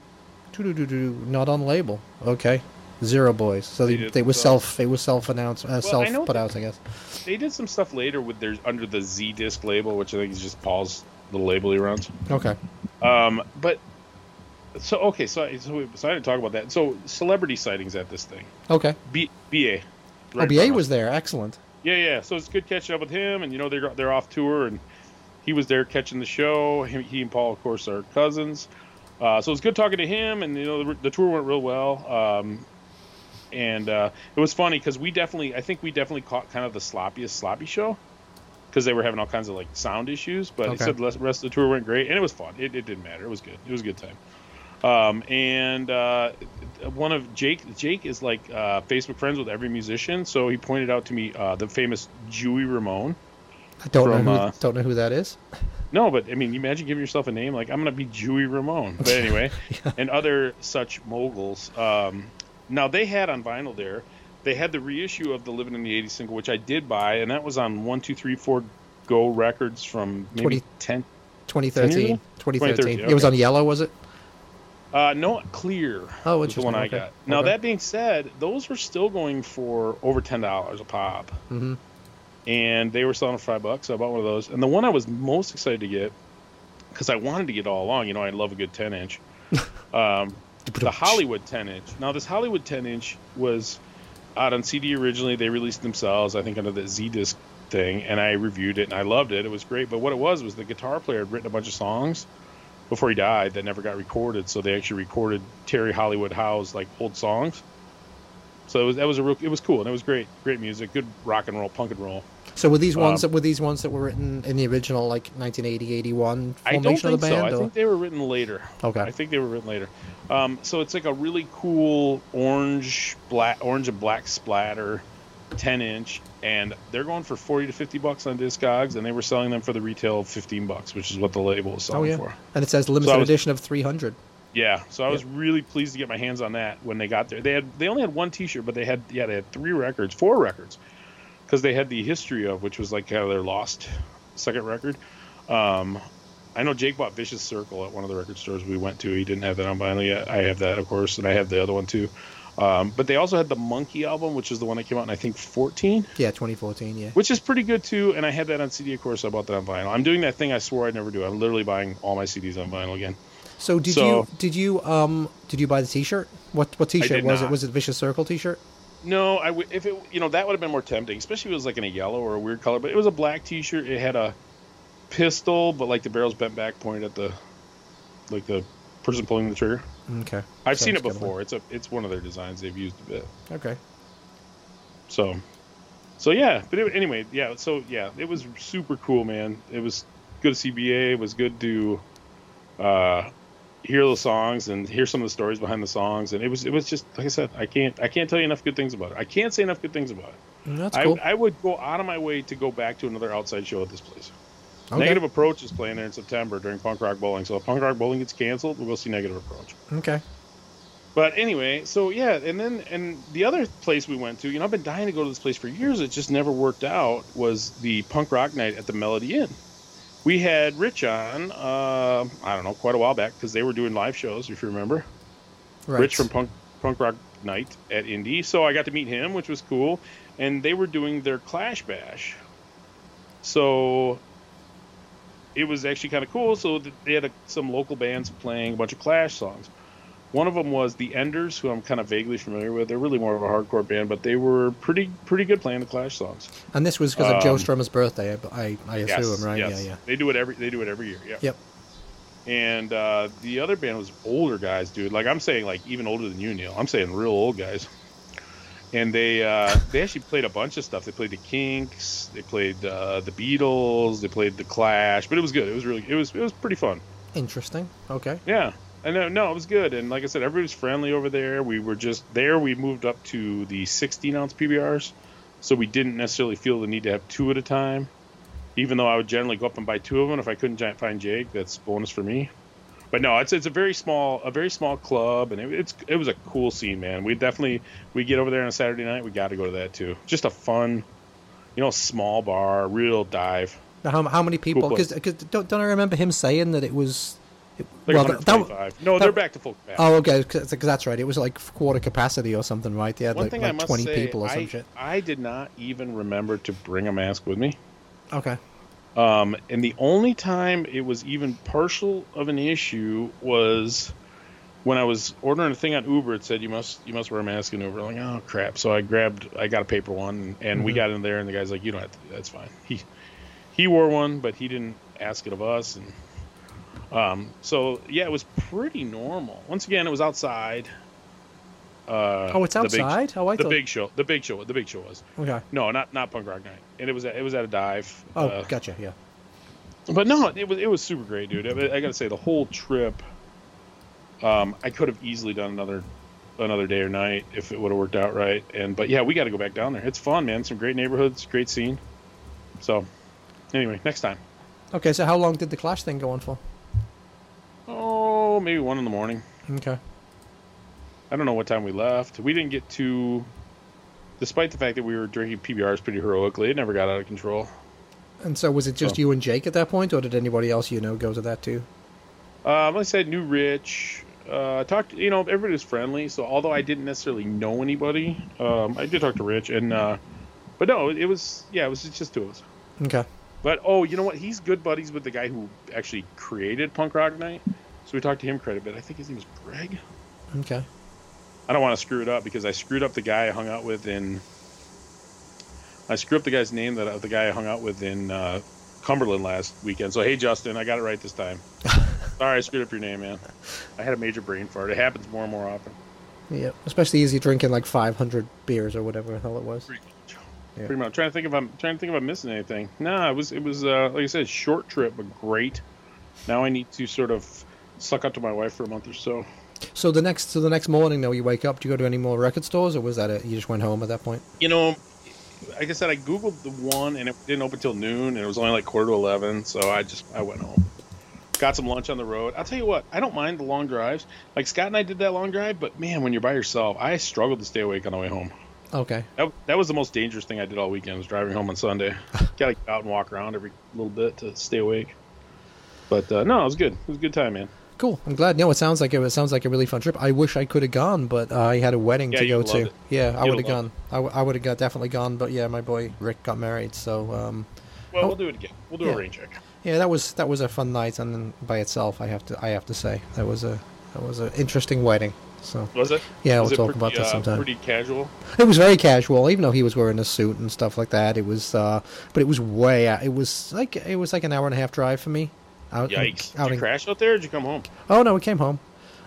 not on label. Okay, Zero Boys. So They they, they were self, they were self announced, uh, I self put out, I guess. They did some stuff later with their under the Z disc label, which I think is just Paul's little label he runs. Okay, Um, but so okay, so I, so, we, so I didn't talk about that. So celebrity sightings at this thing. okay. B, BA. Oh, BA was there. Excellent. Yeah, yeah. So it's good catching up with him, and you know they're they're off tour, and he was there catching the show. He, he and Paul, of course, are cousins. Uh, so it was good talking to him, and you know the, the tour went real well. Um, and uh, it was funny because we definitely, I think we definitely caught kind of the sloppiest sloppy show because they were having all kinds of like sound issues. But he said the rest of the tour went great, and it was fun. It, it didn't matter. It was good. It was a good time. Um, and uh, one of Jake, Jake is like uh, Facebook friends with every musician, so he pointed out to me uh, the famous Jewy Ramone. I don't From, know who, uh, don't know who that is. No, but I mean, you imagine giving yourself a name like I'm gonna be Jewy Ramone. But anyway, <laughs> and other such moguls. Um, now they had on vinyl there. They had the reissue of the Living in the '80s single, which I did buy, and that was on one, two, three, four Go Records from maybe 20 ten. 2013. ago? 2013. 2013, It was on yellow, was it? Uh, no, clear. Oh, which one interesting, I okay. got. Now Okay. that being said, those were still going for over ten dollars a pop, hmm and they were selling for five bucks. So I bought one of those. And the one I was most excited to get, because I wanted to get all along. You know, I love a good ten inch. <laughs> um, the Hollywood 10 inch. Now, this Hollywood 10 inch was out on CD originally. They released themselves, I think, under the Z Disc thing, and I reviewed it and I loved it. It was great. But what it was was the guitar player had written a bunch of songs before he died that never got recorded. So they actually recorded Terry Hollywood Howe's like old songs. So it was that was a real, it was cool and it was great, great music, good rock and roll, punk and roll. So were these ones Um, that were these ones that were written in the original like 1980 81 I don't formation think of the so. band? I think they were written later. Okay. I think they were written later. Um, so it's like a really cool orange, black, orange and black splatter, ten inch, and they're going for forty to fifty bucks on Discogs, and they were selling them for the retail of fifteen bucks, which is what the label was oh selling yeah. for. And it says limited So was- edition of 300. Yeah, so I was really pleased to get my hands on that when they got there. They had they only had one T-shirt, but they had yeah they had three records, four records, because they had the history of which was like kind of their lost second record. Um, I know Jake bought Vicious Circle at one of the record stores we went to. He didn't have that on vinyl yet. I have that, of course, and I have the other one too. Um, but they also had the Monkey album, which is the one that came out in I think 14, Yeah, 2014. Yeah. which is pretty good too. And I had that on CD, of course. I bought that on vinyl. I'm doing that thing I swore I'd never do. I'm literally buying all my CDs on vinyl again. So did So- you did you um did you buy the T-shirt? What what T-shirt was it? Was it Vicious Circle T-shirt? No, I w- if it you know that would have been more tempting, especially if it was like in a yellow or a weird color. But it was a black T-shirt. It had a pistol, but like the barrel's bent back, pointed at the like the person pulling the trigger. Okay. I've seen it before. It's a it's one of their designs they've used a bit. Okay. So, so yeah. But it, anyway, yeah. So yeah, it was super cool, man. It was good to see BA. It was good to uh, hear the songs and hear some of the stories behind the songs. And it was it was just like I said, I can't I can't tell you enough good things about it. I can't say enough good things about it. That's I, cool. I would go out of my way to go back to another outside show at this place. Okay. Negative Approach is playing there in September during Punk Rock Bowling. So if Punk Rock Bowling gets canceled, we'll go see Negative Approach. Okay. But anyway, so yeah, and then and the other place we went to, you know, I've been dying to go to this place for years. It just never worked out. Was the punk rock night at the Melody Inn? We had Rich on, uh, I don't know, quite a while back because they were doing live shows, if you remember. Right. Rich from Punk Punk Rock Night at Indy. So I got to meet him, which was cool. And they were doing their Clash Bash. So it was actually kind of cool. So they had a, some local bands playing a bunch of Clash songs. One of them was the Enders, who I'm kind of vaguely familiar with. They're really more of a hardcore band, but they were pretty pretty good playing the Clash songs. And this was because of Joe Um, Strummer's birthday, I, I, I assume, yes, right? yes. Yeah, yeah. They do it every they do it every year. Yeah. Yep. And uh, the other band was older guys, dude. Like I'm saying, like even older than you, Neil. I'm saying real old guys. And they uh, they actually played a bunch of stuff. They played the Kinks, they played uh, the Beatles, they played the Clash. But it was good. It was really it was it was pretty fun. Interesting. Okay. Yeah. I know, no, it was good. And like I said, everybody was friendly over there. We were just there. We moved up to the 16 ounce PBRs, so we didn't necessarily feel the need to have two at a time. Even though I would generally go up and buy two of them if I couldn't find Jake, that's bonus for me. But no, it's it's a very small a very small club, and it, it's it was a cool scene, man. We definitely we get over there on a Saturday night. We got to go to that too. Just a fun, you know, small bar, real dive. Now, how, how many people? Because don't, don't I remember him saying that it was. It, Like well, that- that- no, that- they're back to full capacity. Oh, okay. Because that's right. It was like quarter capacity or something, right? They had One like, thing I like must 20 say, people or some I, shit. I did not even remember to bring a mask with me. Okay. Um, and the only time it was even partial of an issue was when I was ordering a thing on Uber. It said you must you must wear a mask in Uber. I'm like, oh crap! So I grabbed I got a paper one, and we Mhm. got in there, and the guy's like, you don't have to. That's fine. He he wore one, but he didn't ask it of us, and um, so yeah, it was pretty normal. Once again, it was outside. Uh, Oh, it's the big- outside? Oh, I the thought. big show. The big show. The big show was. Okay. No, not not punk rock night, and it was at, it was at a dive. Oh, uh, gotcha. Yeah. but no, it was it was super great, dude. I, I gotta say, the whole trip, um, I could have easily done another another day or night if it would have worked out right. And but yeah, we got to go back down there. It's fun, man. Some great neighborhoods, great scene. So anyway, next time. Okay, so how long did the Clash thing go on for? Oh, maybe one in the morning. Okay. I don't know what time we left. We didn't get to, despite the fact that we were drinking PBRs pretty heroically, it never got out of control. And so was it just So- you and Jake at that point, or did anybody else you know go to that too? Uh, like I said, knew Rich. Uh, talked. You know, everybody was friendly. So although I didn't necessarily know anybody, um, I did talk to Rich, and uh, but no, it was yeah, it was just two of us. Okay. But oh, you know what? He's good buddies with the guy who actually created Punk Rock Night. So we talked to him quite a bit. I think his name is Greg. Okay. I don't want to screw it up because I screwed up the guy I hung out with in. I screwed up the guy's name that the guy I hung out with in uh, Cumberland last weekend. So hey, Justin, I got it right this time. <laughs> Sorry, I screwed up your name, man. I had a major brain fart. It happens more and more often. Yeah. Especially as you're drinking like 500 beers or whatever the hell it was. Pretty much. Yeah. Pretty much. Trying to think if I'm trying to think if I'm missing anything. Nah, it was it was uh, like I said, short trip but great. Now I need to sort of suck up to my wife for a month or so. So the next, so the next morning, though, you wake up. Do you go to any more record stores, or was that it? You just went home at that point. You know, like I said, I googled the one and it didn't open till noon, and it was only like quarter to eleven. So I just I went home, got some lunch on the road. I'll tell you what, I don't mind the long drives. Like Scott and I did that long drive, but man, when you're by yourself, I struggled to stay awake on the way home. Okay. That, that was the most dangerous thing I did all weekend was driving home on Sunday. <laughs> Got to get out and walk around every little bit to stay awake. But uh, no, it was good. It was a good time, man. Cool. I'm glad. No, it sounds like it, it sounds like a really fun trip. I wish I could have gone, but uh, I had a wedding Yeah, to go to. it. Yeah, I You'd would have gone. I, w- I would have got definitely gone, but yeah, my boy Rick got married, so um, Well, Oh. we'll do it again. We'll do Yeah. a rain check. yeah, that was that was a fun night, and then by itself, I have to I have to say that was a that was an interesting wedding. So Was it? Yeah, was we'll it talk about pretty, that uh, sometime. Pretty casual. it was very casual, even though he was wearing a suit and stuff like that. It was, uh, but it was way out. It was like it was like an hour and a half drive for me. Out, Yikes! Did you crash out there? Or did you come home? Oh no, we came home.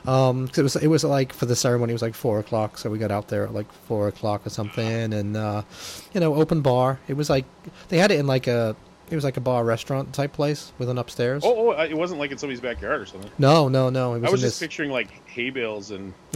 Um, 'cause it was it was like for the ceremony it was like four o'clock, so we got out there at like four o'clock or something, and uh, you know, open bar. It was like they had it in like a it was like a bar restaurant type place with an upstairs. Oh, oh, it wasn't like in somebody's backyard or something. No, no, no. It was, I was just this. picturing like hay bales and. <laughs>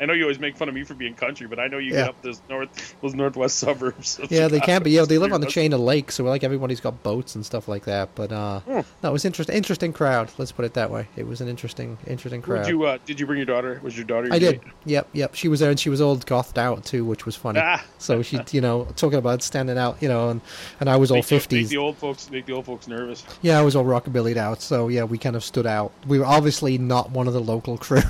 I know you always make fun of me for being country, but I know you Yeah. get up those north, those northwest suburbs. <laughs> Yeah, they Chicago. can be. Yeah, they live on the chain of lakes, so like everybody's got boats and stuff like that. But uh, Hmm. no, it was interesting. Interesting crowd. Let's put it that way. It was an interesting, interesting crowd. Did you uh, did you bring your daughter? Was your daughter? I your did. Yep, yep. She was there, and she was all gothed out too, which was funny. Ah. So she, you know, talking about standing out, you know, and and I was all Make Make fifties. the old folks make the old folks nervous. Yeah, I was all rockabillyed out. So yeah, we kind of stood out. We were obviously not one of the local crew.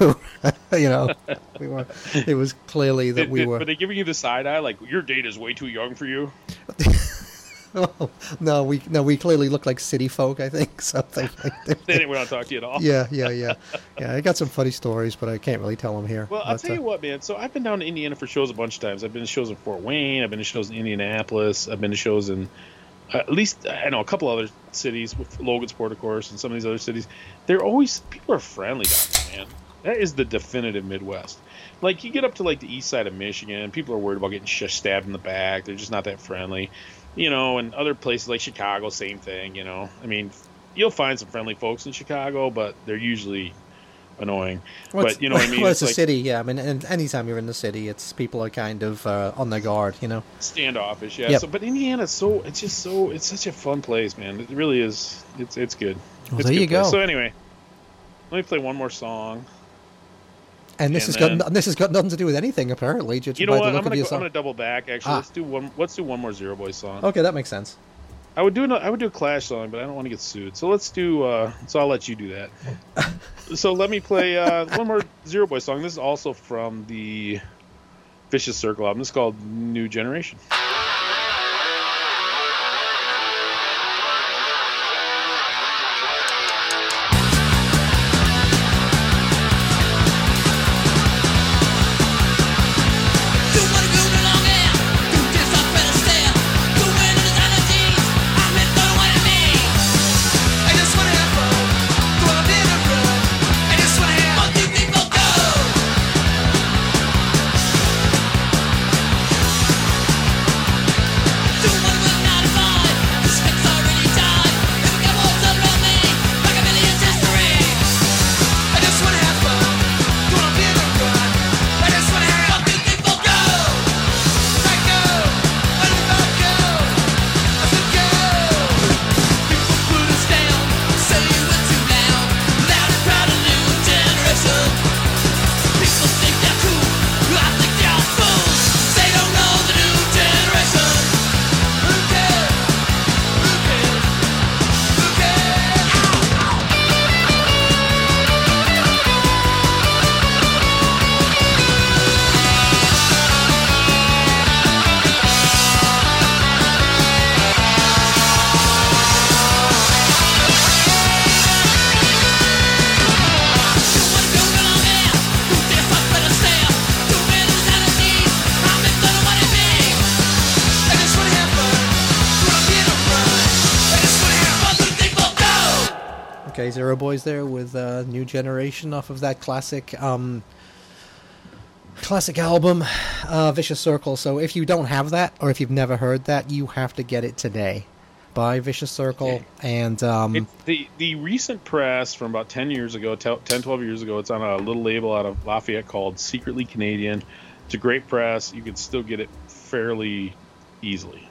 <laughs> you know, <laughs> <laughs> we were. It was clearly that Did- we did- were. Were they giving you the side eye like your date is way too young for you? <laughs> no, we no, we clearly look like city folk. I think <laughs> something. Like that. They didn't want to talk to you at all. yeah, yeah, yeah, yeah. I got some funny stories, but I can't really tell them here. Well, I'll tell you uh, what, man. So I've been down to Indiana for shows a bunch of times. I've been to shows in Fort Wayne. I've been to shows in Indianapolis. I've been to shows in uh, at least I know a couple other cities with Logansport, of course, and some of these other cities. They're always people are friendly down there, man. That is the definitive Midwest. Like you get up to like the east side of Michigan, people are worried about getting sh- stabbed in the back. They're just not that friendly, you know. And other places like Chicago, same thing. You know, I mean, you'll find some friendly folks in Chicago, but they're usually annoying. well, but you know what I <laughs> mean? Well, it's, a like city, yeah. I mean, and anytime you're in the city, it's people are kind of uh, on their guard, you know. standoffish, yeah. Yep. So, but Indiana's so it's just so it's such a fun place, man. It really is. It's it's good. Well, It's there good you go. place. So anyway, let me play one more song. And this And has got then- no- this has got nothing to do with anything, apparently. Just You know by what? the I'm gonna of go, I'm gonna double back. Actually, Ah. let's do one. Let's do one more Zero Boy song. Okay, that makes sense. I would do an, I would do a Clash song, but I don't want to get sued. So let's do. Uh, so I'll let you do that. <laughs> so let me play uh, one more Zero Boy song. This is also from the Vicious Circle album. It's called New Generation. Generation off of that classic um, classic album, uh, Vicious Circle. So if you don't have that, or if you've never heard that, you have to get it today. By Vicious Circle, and um, the the recent press from about 10 years ago, 10, 12 years ago, it's on a little label out of Lafayette called Secretly Canadian. It's a great press. You can still get it fairly easily.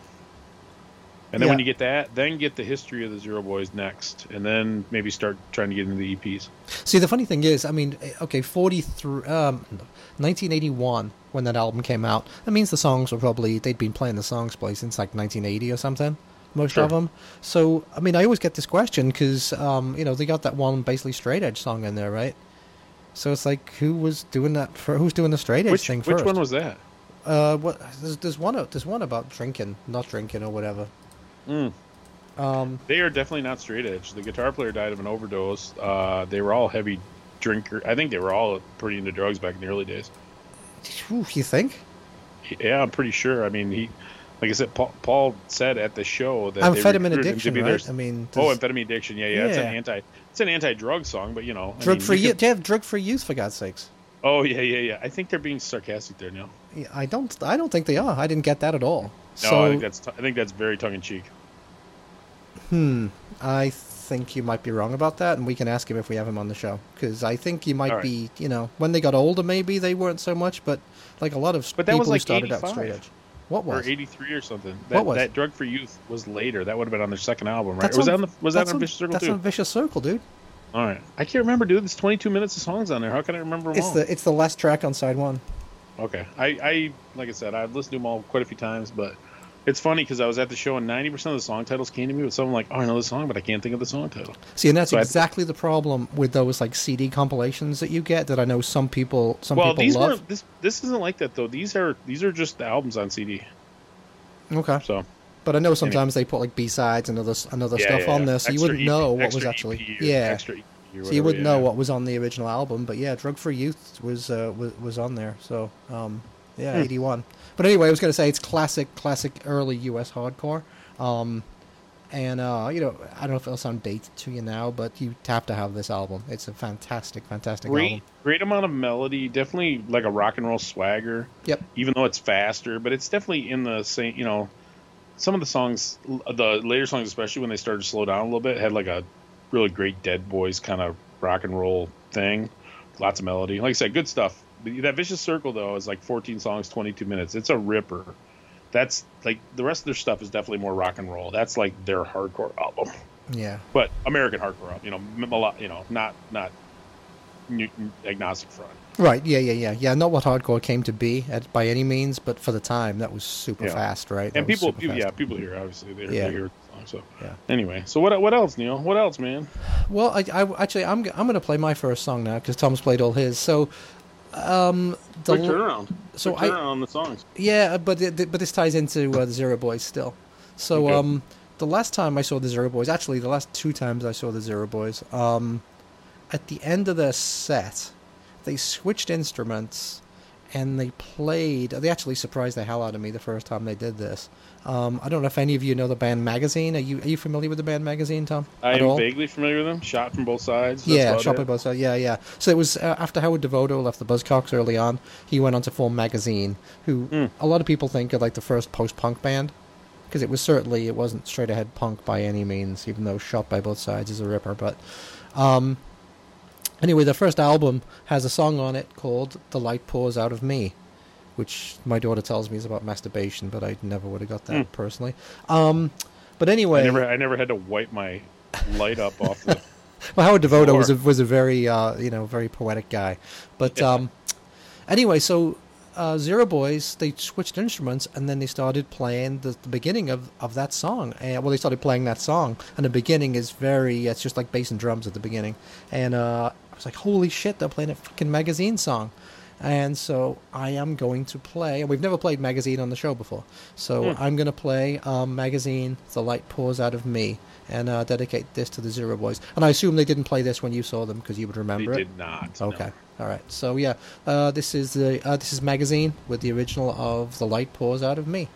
And then when you get that, then get the history of the Zero Boys next, and then maybe start trying to get into the EPs. See, the funny thing is, I mean, eh, okay, 43, um, 1981, when that album came out, that means the songs were probably, they'd been playing the songs probably since like 1980 or something, most Sure. of them. So, I mean, I always get this question because, um, you know, they got that one basically straight edge song in there, right? So it's like, who was doing that <laughs> for, who's doing the straight edge Which thing which first? one was that? Uh, what, there's, there's one, there's one about drinking, not drinking or whatever. Mm. Um, They are definitely not straight edge. The guitar player died of an overdose. Uh, they were all heavy drinker. I think they were all pretty into drugs back in the early days. whew, you think? Yeah, I'm pretty sure. I mean, he, like I said, Paul, Paul said at the show that they Amphetamine him to addiction, be right? their- I mean, oh, does- amphetamine addiction. Yeah, yeah, It's an anti. It's an anti-drug song, but you know, I drug mean, free you youth. could- They have drug free youth for God's sakes. Oh yeah, yeah, yeah. I think they're being sarcastic there now. Yeah, I don't. I don't think they are. I didn't get that at all. No, so, I think that's. I think that's very tongue in cheek. Hmm. I think you might be wrong about that, and we can ask him if we have him on the show because I think you might right. be. You know, when they got older, maybe they weren't so much, but like a lot of But that people was who like started out 85. straight edge. What Or 83 or something. What That, was? that drug for youth was later. That would have been on their second album, right? That's was on- that on the, was that on Vicious Circle That's too? on Vicious Circle, dude. All right. I can't remember, dude. There's 22 minutes of songs on there. How can I remember them It's all? the it's the last track on side one. Okay. I, I like I said, I've listened to them all quite a few times, but it's funny because I was at the show and 90% of the song titles came to me with something like, oh, I know the song, but I can't think of the song title. See, and that's So I- exactly the problem with those like CD compilations that you get. That I know some people some well, people these love. weren't this this isn't like that though. These are these are just the albums on CD. Okay, So but I know sometimes they put like B sides and other s- and other yeah, stuff yeah, on yeah. there, so you wouldn't EP know what was actually yeah. extra or So you wouldn't know what was on the original album, but yeah, Drug Free Youth was uh, was, was on there. So um, yeah, Hmm. eighty one. But anyway, I was going to say it's classic, classic early U.S. hardcore. Um, and uh, you know, I don't know if it'll sound dated to you now, but you have to have this album. It's a fantastic, fantastic Great, album. great amount of melody. Definitely like a rock and roll swagger. Yep. Even though it's faster, but it's definitely in the same. You know, some of the songs, the later songs, especially when they started to slow down a little bit, had like a really great Dead Boys kind of rock and roll thing. Lots of melody. Like I said, good stuff. That Vicious Circle though is like 14 songs, 22 minutes. It's a ripper. That's like the rest of their stuff is definitely more rock and roll. That's like their hardcore album Yeah. but American hardcore, album, you know, m- a lot, you know, not not agnostic front. Right. Yeah. Yeah. Yeah. Yeah. Not what hardcore came to be at, by any means, but for the time, that was super Yeah. fast, right? That And people, people yeah, people here obviously they, Yeah. they hear the song. So Yeah. anyway, so what what else, Neil? What else, man? Well, I, I actually I'm I'm going to play my first song now because Tom's played all his. So, um, the Quick turnaround. so Quick I- turnaround on the songs. yeah, but it, but this ties into uh, the Zero Boys still. So, Okay. um, the last time I saw the Zero Boys, actually the last two times I saw the Zero Boys, um, at the end of their set, they switched instruments and they played. They actually surprised the hell out of me the first time they did this. Um, I don't know if any of you know the band Magazine. Are you are you familiar with the band Magazine, Tom? I At am all? vaguely familiar with them. Shot from both sides. Yeah, shot from both sides. Yeah, yeah. So it was uh, after Howard Devoto left the Buzzcocks early on. He went on to form Magazine, who Mm. a lot of people think are like the first post-punk band, because it was certainly it wasn't straight ahead punk by any means, even though Shot by Both Sides is a ripper. But um, anyway, the first album has a song on it called "The Light Pours Out of Me." Which my daughter tells me is about masturbation, but I never would have got that Mm. personally. Um, but anyway, I never, I never had to wipe my light up off the. <laughs> Well, Howard Devoto Sure. was a, was a very uh, you know very poetic guy, but Yeah. um, anyway, so uh, Zero Boys they switched instruments and then they started playing the, the beginning of, of that song. And well, they started playing that song, and the beginning is very it's just like bass and drums at the beginning, and uh, I was like, holy shit, they're playing a fucking magazine song. And so I am going to play. and We've never played magazine on the show before, so Hmm. I'm going to play um, magazine. The light pours out of me, and uh, dedicate this to the Zero Boys. And I assume they didn't play this when you saw them because you would They remember it. They did not. no. Okay, all right. So yeah, uh, this is the uh, this is magazine with the original of the light pours out of me.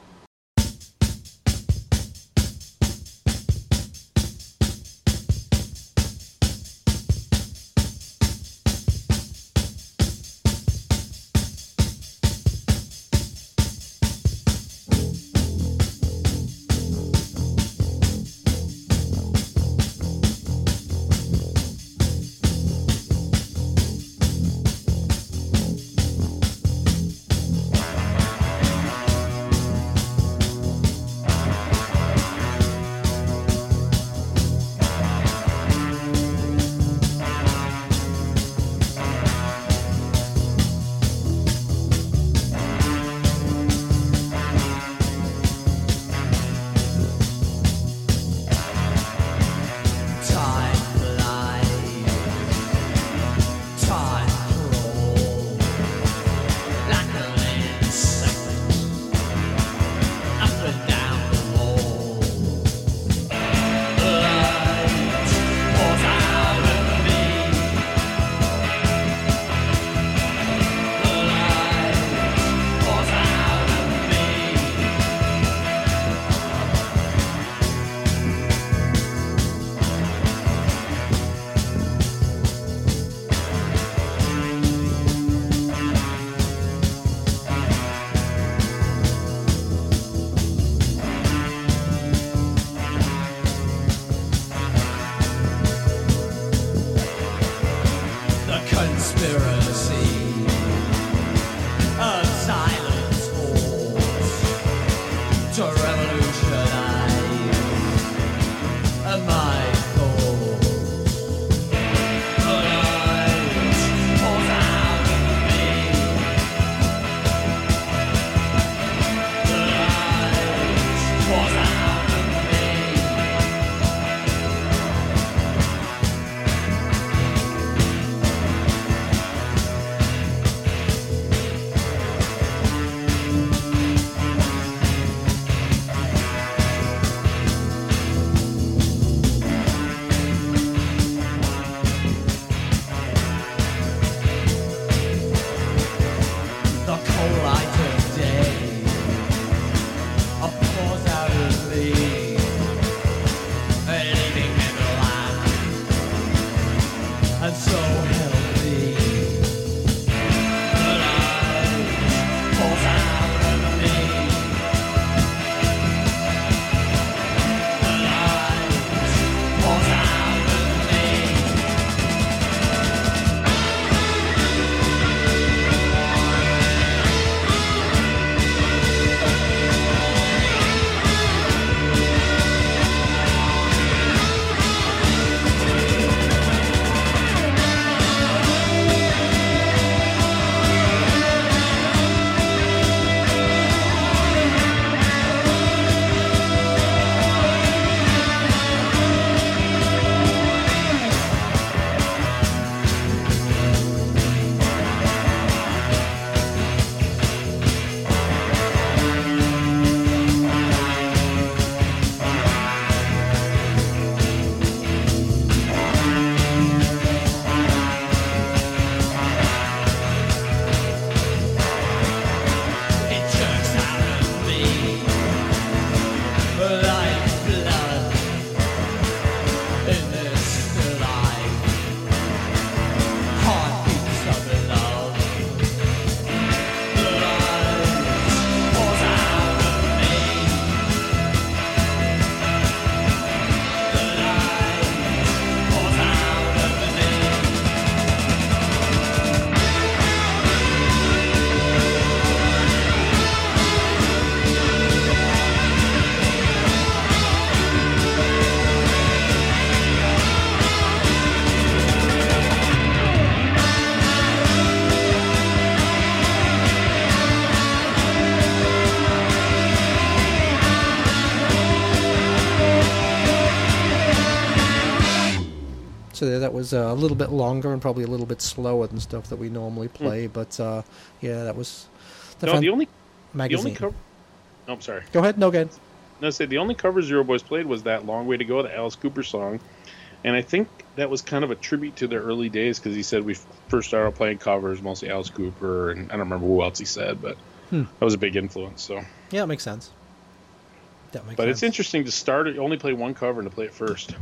So there, that was uh, a little bit longer and probably a little bit slower than stuff that we normally play. But uh, yeah, that was the no, the only the magazine. only cover. No, I'm sorry. Go ahead. No, good. No, say the only cover Zero Boys played was that "Long Way to Go," the Alice Cooper song, and I think that was kind of a tribute to their early days because he said we first started playing covers, mostly Alice Cooper, and I don't remember who else he said, but Hmm. that was a big influence. So, Yeah, it makes sense. That makes but sense. it's interesting to start it, only play one cover and to play it first.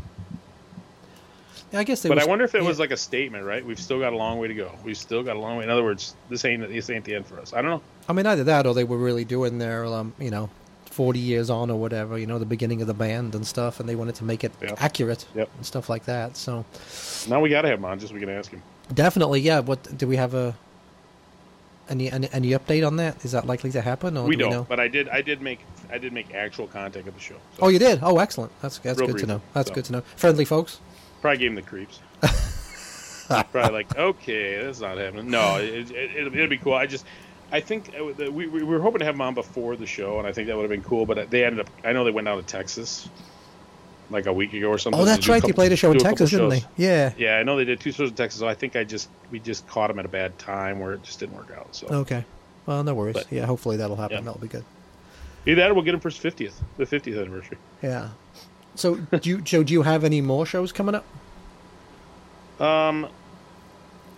I guess they But was- I wonder if it yeah. was like a statement, right? We've still got a long way to go. We've still got a long way. In other words, this ain't this ain't the end for us. I don't know. I mean, either that or they were really doing their, um, you know, 40 years on or whatever, you know, the beginning of the band and stuff, and they wanted to make it Yep. accurate Yep. and stuff like that. So Now we got to have him on just so we can ask him. definitely, yeah. What do we have a any any, any update on that? Is that likely to happen? Or we do know? but I did I did make I did make actual contact at the show. So Oh, you did. Oh, excellent. That's that's Real good to know. That's so. good to know. Friendly folks. Probably gave him the creeps. <laughs> probably like, okay, that's not happening. No, it, it, it'll, it'll be cool. I just, I think we, we were hoping to have him on before the show, and I think that would have been cool. But they ended up. I know they went down to Texas, like a week ago or something. Oh, that's right. They couple- played a show in Texas, didn't they? Yeah. Yeah, I know they did two shows in Texas. So I think I just we just caught him at a bad time where it just didn't work out. So Okay. Well, no worries. But- yeah, hopefully that'll happen. Yeah. That'll be good. either that or we'll get him for his fiftieth, the fiftieth anniversary. Yeah. So, do you, Joe? Do you have any more shows coming up? Um,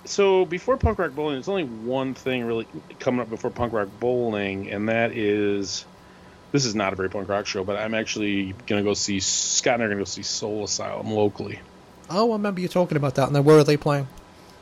so before punk rock bowling, there's only one thing really coming up before punk rock bowling, and that is this is not a very punk rock show, but I'm actually gonna go see Scott and I are gonna go see Soul Asylum locally. Oh, I remember you talking about that. And then where are they playing?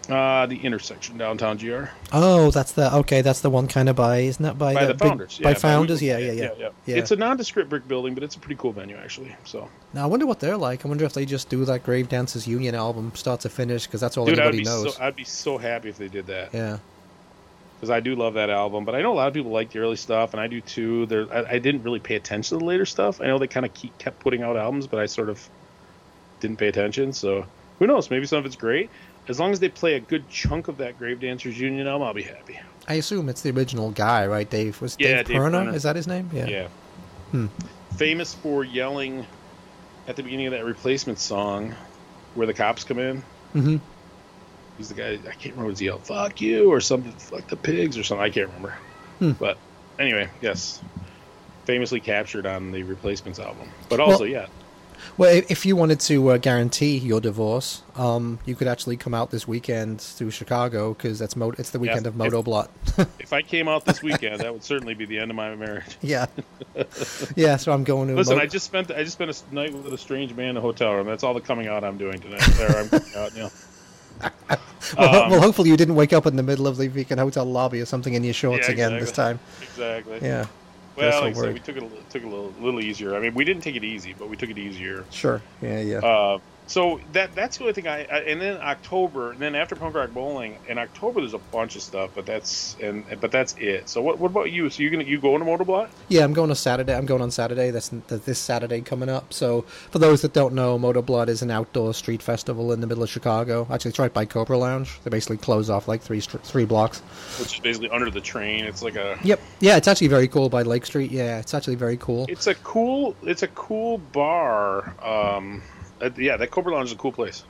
Uh, the intersection downtown GR. Oh, that's the okay. That's the one kind of by isn't that by, by the the big- founders. by founders? Weekend. Yeah, yeah, yeah, yeah, It's a nondescript brick building, but it's a pretty cool venue actually. So, Now I wonder what they're like. I wonder if they just do that Grave Dancers Union album start to finish because that's all dude, I'd anybody knows. so I'd be so happy if they did that yeah. because I do love that album. But I know a lot of people like the early stuff, and I do too. There, I, I didn't really pay attention to the later stuff. I know they kind of kept putting out albums, but I sort of didn't pay attention. So who knows? Maybe some of it's great. As long as they play a good chunk of that Grave Dancers Union album, I'll be happy. I assume it's the original guy, right? Dave was Yeah, Dave, Dave Pirner? Pirner. Is that his name? Yeah. Yeah. Hmm. Famous for yelling at the beginning of that replacement song where the cops come in. hmm He's the guy, I can't remember what he yelled, fuck you, or something, fuck the pigs, or something. I can't remember. Hmm. But anyway, yes. Famously captured on the replacements album. But also, Well- yeah. Well, if you wanted to uh, guarantee your divorce, um, you could actually come out this weekend to Chicago because that's mo- it's the weekend Yeah, of if- Motoblot. <laughs> If I came out this weekend, that would certainly be the end of my marriage. <laughs> yeah. yeah. So I'm going to. Listen, I just spent I just spent a night with a strange man in a hotel room. That's all the coming out I'm doing tonight. There, I'm coming out, Neil. <laughs> well, um, well, hopefully you didn't wake up in the middle of the weekend hotel lobby or something in your shorts Yeah, again this time. exactly. Exactly. Yeah. Well, like we took it a, took it a little, little easier. I mean, we didn't take it easy, but we took it easier. Sure. Yeah. Yeah. Uh, so that that's the only thing I, I and then October and then after punk rock bowling in October there's a bunch of stuff but that's and but that's it. So what what about you? So you gonna you going to Motoblot? Yeah, I'm going on Saturday. I'm going on Saturday. That's th- this Saturday coming up. So, for those that don't know, Motoblot is an outdoor street festival in the middle of Chicago. Actually, it's right by Cobra Lounge. They basically close off like three three blocks. Which is basically under the train. It's like a Yep. Yeah, it's actually very cool by Lake Street. Yeah, it's actually very cool. it's a cool it's a cool bar. Um, uh, yeah, that Cobra Lounge is a cool place.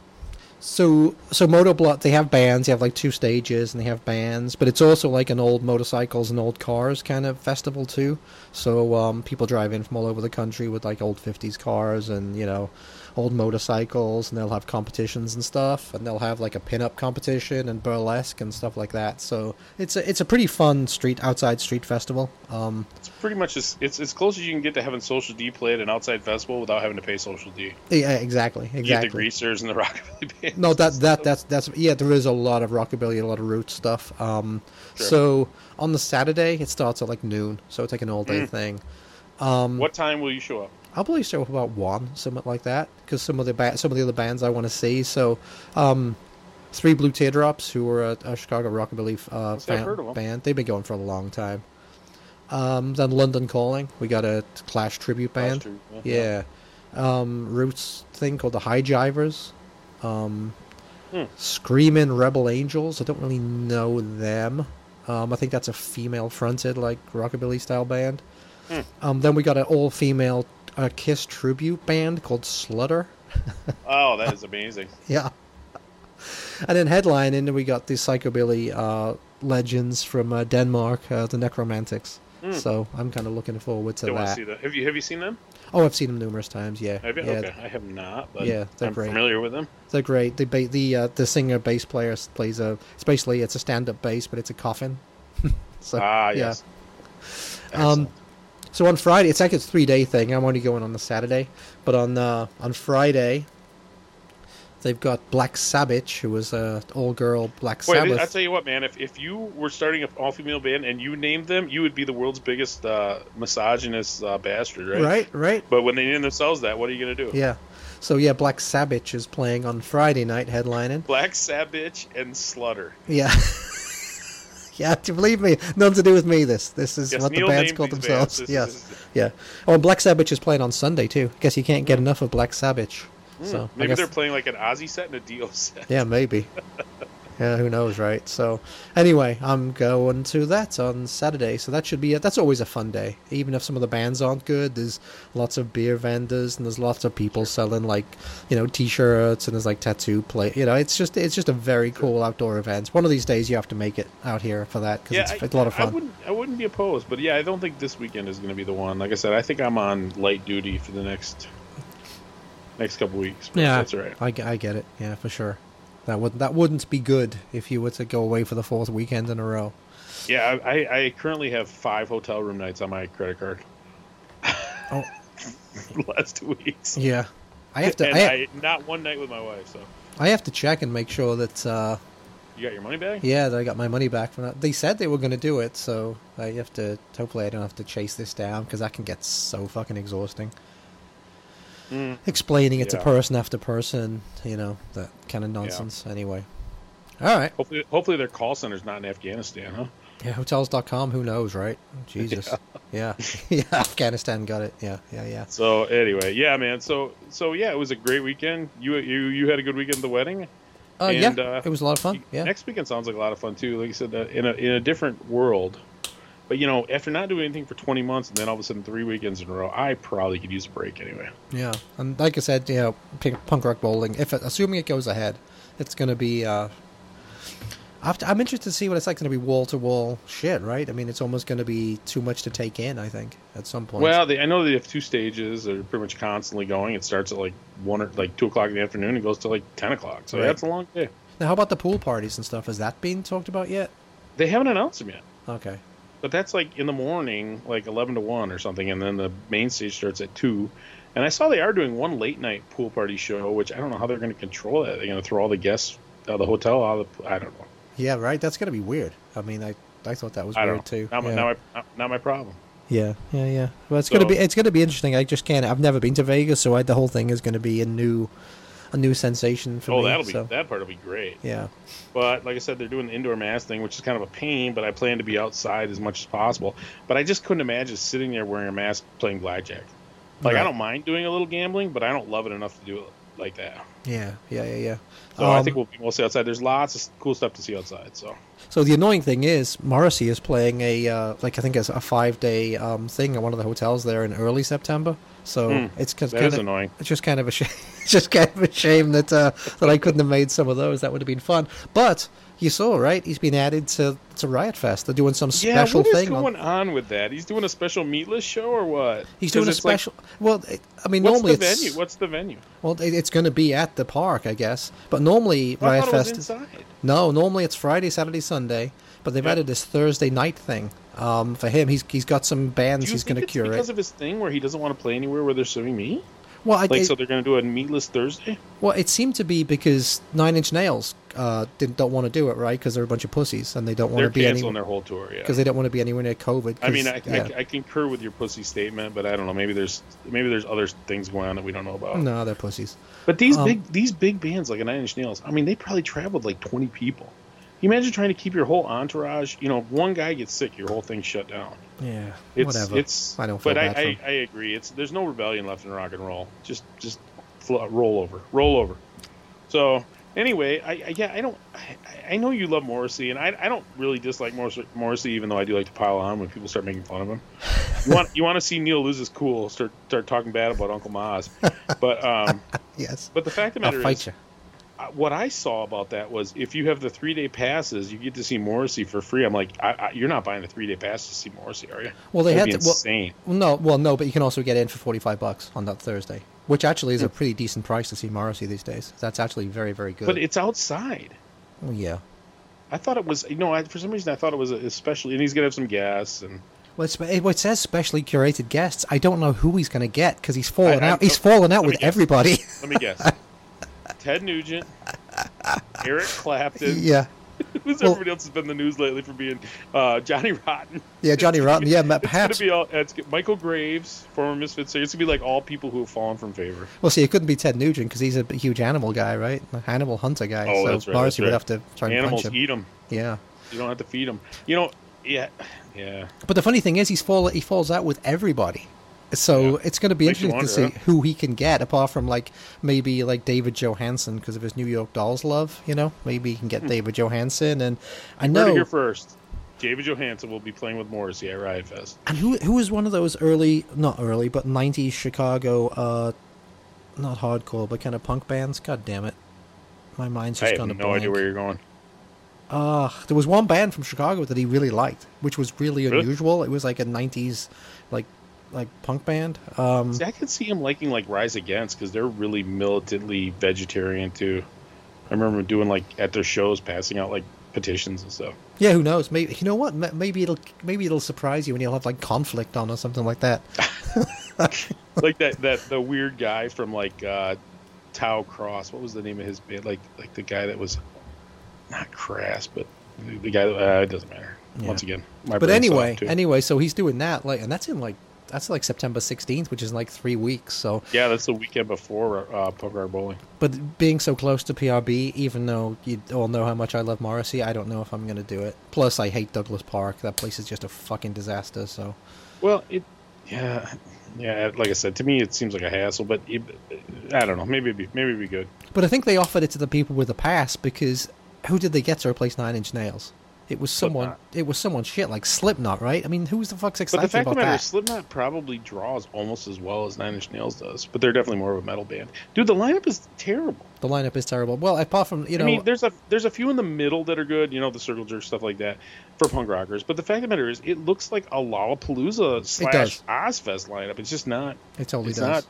So, so Motoblot, they have bands. They have like two stages, and they have bands. But it's also like an old motorcycles and old cars kind of festival too. So um, people drive in from all over the country with like old '50s cars and you know old motorcycles, and they'll have competitions and stuff. And they'll have like a pinup competition and burlesque and stuff like that. So it's a it's a pretty fun street outside street festival. Um, It's pretty much as it's as close as you can get to having Social D play at an outside festival without having to pay Social D. yeah, exactly, You get the exactly. greasers and the <laughs> rockabilly bands. No, that that that's that's yeah. There is a lot of rockabilly, and a lot of roots stuff. Um, Sure. so on the Saturday it starts at like noon, so it's like an all day Mm. thing. Um, What time will you show up? I'll probably show up about one, something like that, because some of the ba- some of the other bands I want to see. So, um, three Blue Teardrops, who are a, a Chicago rockabilly uh, fan- heard of 'em. band, they've been going for a long time. Um, then London Calling, we got a Clash tribute band. Clash tribute, Yeah. Um, Roots thing called the High Jivers. Um, Hmm. Screaming Rebel Angels. I don't really know them. Um, I think that's a female fronted, like rockabilly style band. Hmm. Um, then we got an all female uh, Kiss tribute band called Slutter. <laughs> Oh, that is amazing. <laughs> Yeah. And then headlining, we got the psychobilly uh, legends from uh, Denmark, uh, the Nekromantix. Hmm. So I'm kind of looking forward to to that. see that. Have you have you seen them? Oh, I've seen them numerous times. Yeah, Have you? yeah, okay, I have not. But Yeah, they're I'm great. familiar with them. They're great. The ba- the uh, the singer bass player plays a. It's basically it's a stand up bass, but it's a coffin. <laughs> so, ah, yeah. yes. Um, Excellent. So on Friday, it's like a three day thing. I'm only going on the Saturday, but on uh, on Friday, they've got Black Sabbitch, who was a all girl Black Wait, Sabbath. I tell you what, man. If if you were starting an all female band and you named them, you would be the world's biggest uh, misogynist uh, bastard, right? right, right. But when they name themselves that, what are you gonna do? Yeah. So yeah, Black Sabbitch is playing on Friday night, headlining. Black Sabbitch and Slutter. Yeah. <laughs> <laughs> yeah, to believe me, nothing to do with me. This this is Yes, what Neil the band's called themselves. bands. Yes. is- Yeah. Oh, and Black Sabbitch is playing on Sunday too. I guess you can't get enough of Black Sabbath. So Hmm. Maybe guess- they're playing like an Ozzy set and a Dio set. yeah, maybe. <laughs> yeah, who knows, right? So anyway, I'm going to that on Saturday. So that should be it. That's always a fun day, even if some of the bands aren't good. There's lots of beer vendors and there's lots of people selling like you know t-shirts and there's like tattoo play. You know, it's just it's just a very cool outdoor event. One of these days you have to make it out here for that because Yeah, it's, I, it's a lot of fun. I wouldn't. I wouldn't be opposed, but yeah, I don't think this weekend is going to be the one. Like I said, I think I'm on light duty for the next next couple weeks. Yeah, that's right. I, I get it. Yeah, for sure. That would that wouldn't be good if you were to go away for the fourth weekend in a row. Yeah, I, I, currently have five hotel room nights on my credit card. <laughs> Oh. <laughs> last two weeks. Yeah, I have to. I, I, not one night with my wife. So I have to check and make sure that uh, You got your money back? Yeah, that I got my money back from that. They said they were going to do it, so I have to. Hopefully, I don't have to chase this down because that can get so fucking exhausting. Mm. Explaining it to person after person, you know, that kind of nonsense. Anyway, all right. Hopefully, hopefully their call center's not in Afghanistan, huh? Yeah, hotels.com. Who knows, right? Jesus. Yeah, <laughs> <laughs> yeah. Afghanistan got it. Yeah, yeah, yeah. So anyway, yeah, man. So so yeah, it was a great weekend. You you you had a good weekend at the wedding. Uh, And, yeah, uh, it was a lot of fun. Yeah. Next weekend sounds like a lot of fun too. Like I said, uh, in a in a different world. But you know, after not doing anything for 20 months and then all of a sudden three weekends in a row, I probably could use a break anyway. Yeah, and like I said, you know, punk rock bowling. If it, assuming it goes ahead, it's going to be. Uh, I have to- I'm interested to see what it's like. Going to be wall to wall shit, right? I mean, it's almost going to be too much to take in. I think at some point. Well, they, I know they have two stages. They're pretty much constantly going. It starts at like one or like two o'clock in the afternoon and goes to like 10 o'clock. So Right. that's a long day. now, how about the pool parties and stuff? Has that been talked about yet? They haven't announced them yet. Okay. But that's like in the morning, like 11 to 1 or something, and then the main stage starts at 2. And I saw they are doing one late night pool party show, which I don't know how they're going to control that. They're going to throw all the guests out of the hotel out of the. I don't know. Yeah, right. That's going to be weird. I mean, I I thought that was I weird too. Not, my, yeah. not, my, not, my problem. yeah, yeah, yeah. Well, it's gonna be it's gonna be interesting. I just can't. I've never been to Vegas, so I, the whole thing is gonna be a new a new sensation for Oh, me. that'll be that part will be great. yeah. But like I said, they're doing the indoor mask thing, which is kind of a pain. But I plan to be outside as much as possible. But I just couldn't imagine sitting there wearing a mask playing blackjack. Like Right. I don't mind doing a little gambling, but I don't love it enough to do it like that. Yeah, yeah, yeah, yeah. So I Um, think we'll be mostly outside. There's lots of cool stuff to see outside. So So the annoying thing is, Morrissey is playing a uh, like I think it's a five day um, thing at one of the hotels there in early September. So Hmm, it's kind of annoying. it's just kind of a shame. <laughs> just kind of a shame that uh, that I couldn't have made some of those. That would have been fun. But you saw right, he's been added to to Riot Fest. They're doing some Yeah, special what is thing. on- going on with that? He's doing a special meatless show or what? he's doing a it's like- special. well, it, I mean, what's normally the it's venue? What's the venue? well, it, it's going to be at the park, I guess. But normally Riot Fest. No, normally it's Friday, Saturday, Sunday, but they've Yeah. added this Thursday night thing. Um, for him, he's he's got some bands he's going to curate. because of his thing where he doesn't want to play anywhere where they're serving meat? well, I, Like, it, so they're going to do a meatless Thursday? well, it seemed to be because Nine Inch Nails uh, didn't don't want to do it right because they're a bunch of pussies and they don't want They're to be canceling anywhere their whole tour. Yeah. because they don't want to be anywhere near COVID. I mean, I, yeah. I, I concur with your pussy statement, but I don't know. Maybe there's maybe there's other things going on that we don't know about. no, they're pussies. But these Um, big these big bands like a Nine Inch Nails, I mean, they probably traveled like 20 people. You imagine trying to keep your whole entourage. You know, one guy gets sick, your whole thing's shut down. Yeah, It's, whatever. It's I don't feel but I. I, I agree. It's there's no rebellion left in rock and roll. Just just fl- roll over, roll over. So anyway, I, I yeah I don't I, I know you love Morrissey, and I, I don't really dislike Morrissey, Morrissey, even though I do like to pile on when people start making fun of him. You want you want to see Neil lose his cool, start start talking bad about Uncle Moz, but um <laughs> yes, but the fact of the I'll matter fight is, you. What I saw about that was if you have the three day passes, you get to see Morrissey for free. I'm like, I, I, you're not buying the three day pass to see Morrissey, are you? Well, they That'd had to- well- insane. Well, no, well, no, but you can also get in for forty five bucks on that Thursday, which actually is a pretty decent price to see Morrissey these days. That's actually very, very good. but it's outside. well, yeah. I thought it was, you know, I, for some reason I thought it was especially, and he's gonna have some guests and Well, it's, it, says specially curated guests. I don't know who he's going to get because he's fallen out. He's fallen out with everybody. let me guess, <laughs> Ted Nugent, Eric Clapton, <laughs> yeah, <laughs> who's Well- everybody else has been in the news lately for being uh, Johnny Rotten. yeah, Johnny Rotten. Yeah, ma- <laughs> It's gonna be all, it's Michael Graves, former Misfits. So it's gonna be like all people who have fallen from favor. Well, see, it couldn't be Ted Nugent because he's a huge animal guy, right? A Hannibal Hunter guy. Oh, so that's right, Morrissey that's would right. have to try and Animals punch him. eat them. Yeah. You don't have to feed them. You know, yeah, yeah. But the funny thing is, he's fall he falls out with everybody. So Yeah. it's going to be Makes interesting to wonder, see who he can get, apart from like maybe like David Johansen because of his New York Dolls love. You know, maybe he can get David Johansen, and I know. here first. David Johansen will be playing with Morrissey at Riot Fest. And who who was one of those early, not early, but '90s Chicago, uh, not hardcore, but kind of punk bands? God damn it, my mind's I just have gone no to blank. idea where you're going. Uh, there was one band from Chicago that he really liked, which was really Really? unusual. It was like a '90s, like like punk band. Um, See, I could see him liking like Rise Against because they're really militantly vegetarian too. I remember doing like at their shows, passing out like petitions and stuff. yeah, who knows? Maybe you know what? Maybe it'll maybe it'll surprise you when you'll have like conflict on or something like that. <laughs> like that that the weird guy from like uh Tau Cross. What was the name of his band? Like like the guy that was not crass, but the, guy. Uh, it doesn't matter. Yeah. Once again, my But anyway, anyway, so he's doing that, like, and that's in like that's like September 16th, which is like three weeks. So, yeah, that's the weekend before uh, Rock Bowling. but being so close to PRB, even though you all know how much I love Morrissey, I don't know if I'm going to do it. Plus, I hate Douglas Park. That place is just a fucking disaster. So, Well, it, yeah, yeah. Like I said, to me, it seems like a hassle, but it, I don't know. Maybe it'd be, maybe it'd be good. but I think they offered it to the people with the pass because who did they get to replace Nine Inch Nails? It was someone. Slipknot. It was someone shit like Slipknot, right? I mean, who's the fuck's But excited the fact about of the matter that? is, Slipknot probably draws almost as well as Nine Inch Nails does, but they're definitely more of a metal band. Dude, the lineup is terrible. the lineup is terrible. Well, apart from you know, I mean, there's a there's a few in the middle that are good, you know, the circle jerk stuff like that for punk rockers. But the fact of the matter is, it looks like a Lollapalooza slash. Ozzfest lineup. It's just not. it totally it's does. not.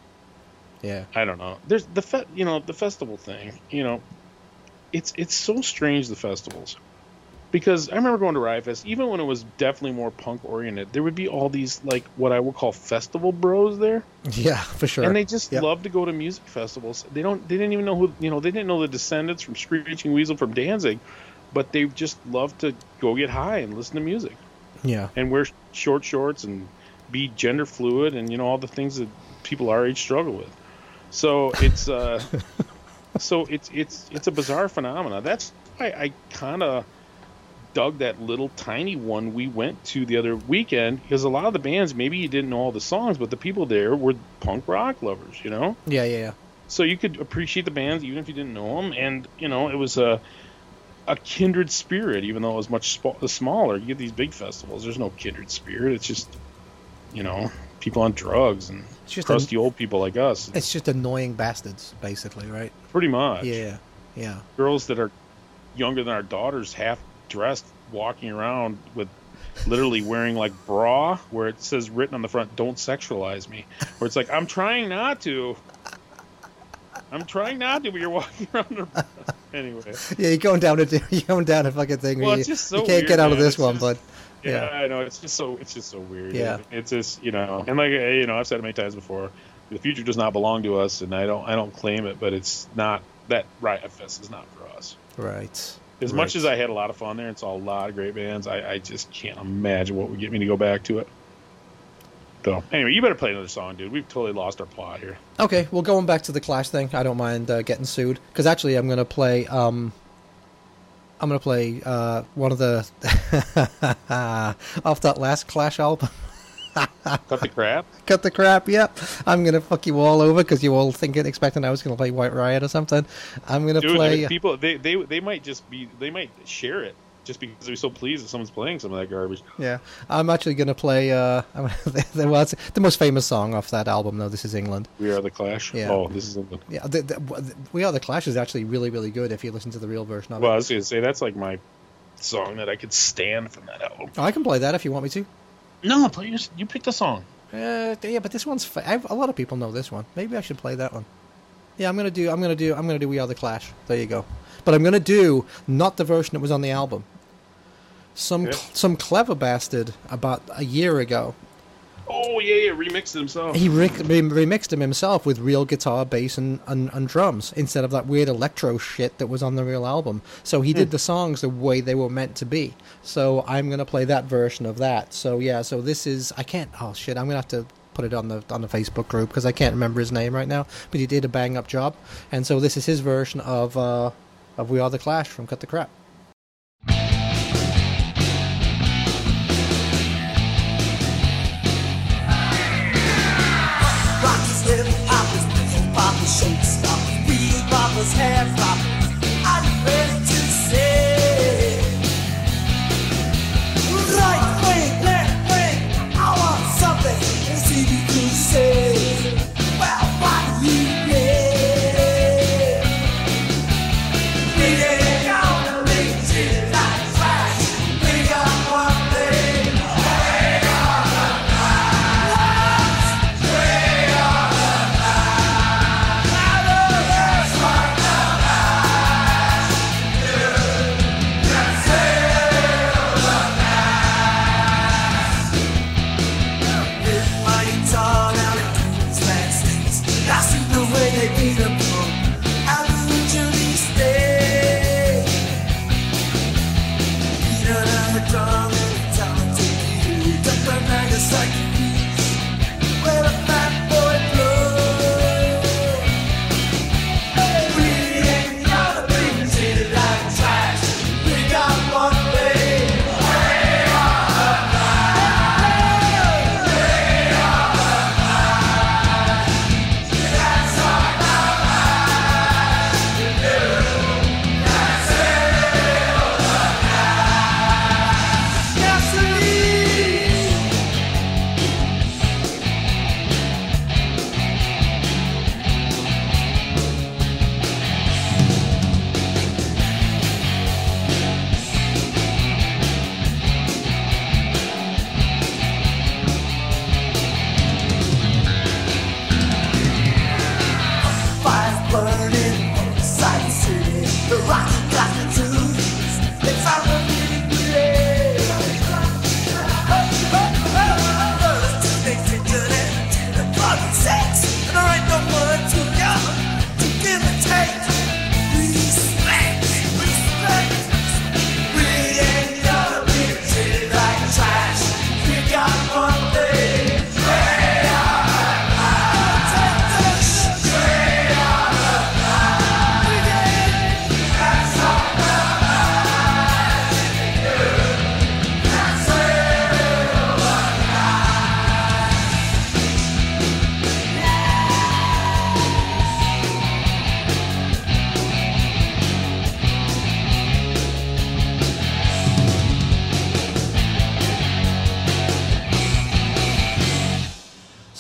yeah. I don't know. There's the fe- you know the festival thing. You know, it's it's so strange the festivals because I remember going to Riot Fest even when it was definitely more punk oriented. There would be all these like what I would call festival bros there, Yeah, for sure. and they just Yep. love to go to music festivals. They don't. They didn't even know who you know. They didn't know the Descendents from Screeching Weasel from Danzig, but they just love to go get high and listen to music yeah. and wear short shorts and be gender fluid and you know all the things that people our age struggle with. So it's uh, <laughs> so it's it's it's a bizarre phenomena. That's why I kind of dug that little tiny one we went to the other weekend because a lot of the bands maybe you didn't know all the songs, but the people there were punk rock lovers, you know. Yeah, yeah, yeah. So you could appreciate the bands even if you didn't know them, and you know it was a a kindred spirit, even though it was much sp- smaller. You get these big festivals, there's no kindred spirit. It's just you know people on drugs and It's just crusty old people like us, It's just annoying bastards, basically, right? pretty much. Yeah, yeah. Girls that are younger than our daughters, half dressed, walking around with literally wearing like bra where it says written on the front don't sexualize me where it's like i'm trying not to i'm trying not to but you're walking <laughs> around a- anyway Yeah, you're going down a <laughs> you're going down a fucking thing. Well, where it's you, just so you can't weird, get out of this It's one, just- but yeah, Yeah. i know it's just so it's just so weird Yeah. it's just you know and like you know i've said it many times before the future does not belong to us and i don't i don't claim it but it's not that riot fest is not for us right. As much as I had a lot of fun there and saw a lot of great bands, I, I just can't imagine what would get me to go back to it. So anyway, you better play another song, dude. We've totally lost our plot here. Okay, well, going back to the Clash thing, I don't mind uh, getting sued because actually, I'm gonna play. Um, I'm gonna play uh, one of the <laughs> off that last Clash album. <laughs> Cut the crap. Cut the crap. Yep, I'm gonna fuck you all over because you all thinking, expecting I was gonna play White Riot or something. I'm gonna Dude, I play. mean, people they, they they might just be they might share it just because they're so pleased that someone's playing some of that garbage. Yeah, I'm actually gonna play. Uh, <laughs> gonna, well, the most famous song off that album, though. This is England. We are the Clash. Yeah. Oh, this is the. Yeah, the, the, We Are the Clash is actually really, really good if you listen to the real version of it. Well, I was gonna say that's like my song that I could stand from that album. Oh, I can play that if you want me to. No, play you, you pick the song. Uh, yeah, but this one's fa- I, a lot of people know this one. Maybe I should play that one. Yeah, I'm gonna do. I'm gonna do. I'm gonna do. We Are the Clash. There you go. But I'm gonna do not the version that was on the album. Some Okay. some clever bastard about a year ago. Oh yeah, yeah, remixed it himself. He re- re- remixed him himself with real guitar, bass, and, and, and drums instead of that weird electro shit that was on the real album. So he did the songs the way they were meant to be. So I'm gonna play that version of that. So yeah, so this is I can't. Oh shit, I'm gonna have to put it on the on the Facebook group because I can't remember his name right now. But he did a bang up job, and so this is his version of uh, of We Are the Clash from Cut the Crap. Showstopper. Bebop is hair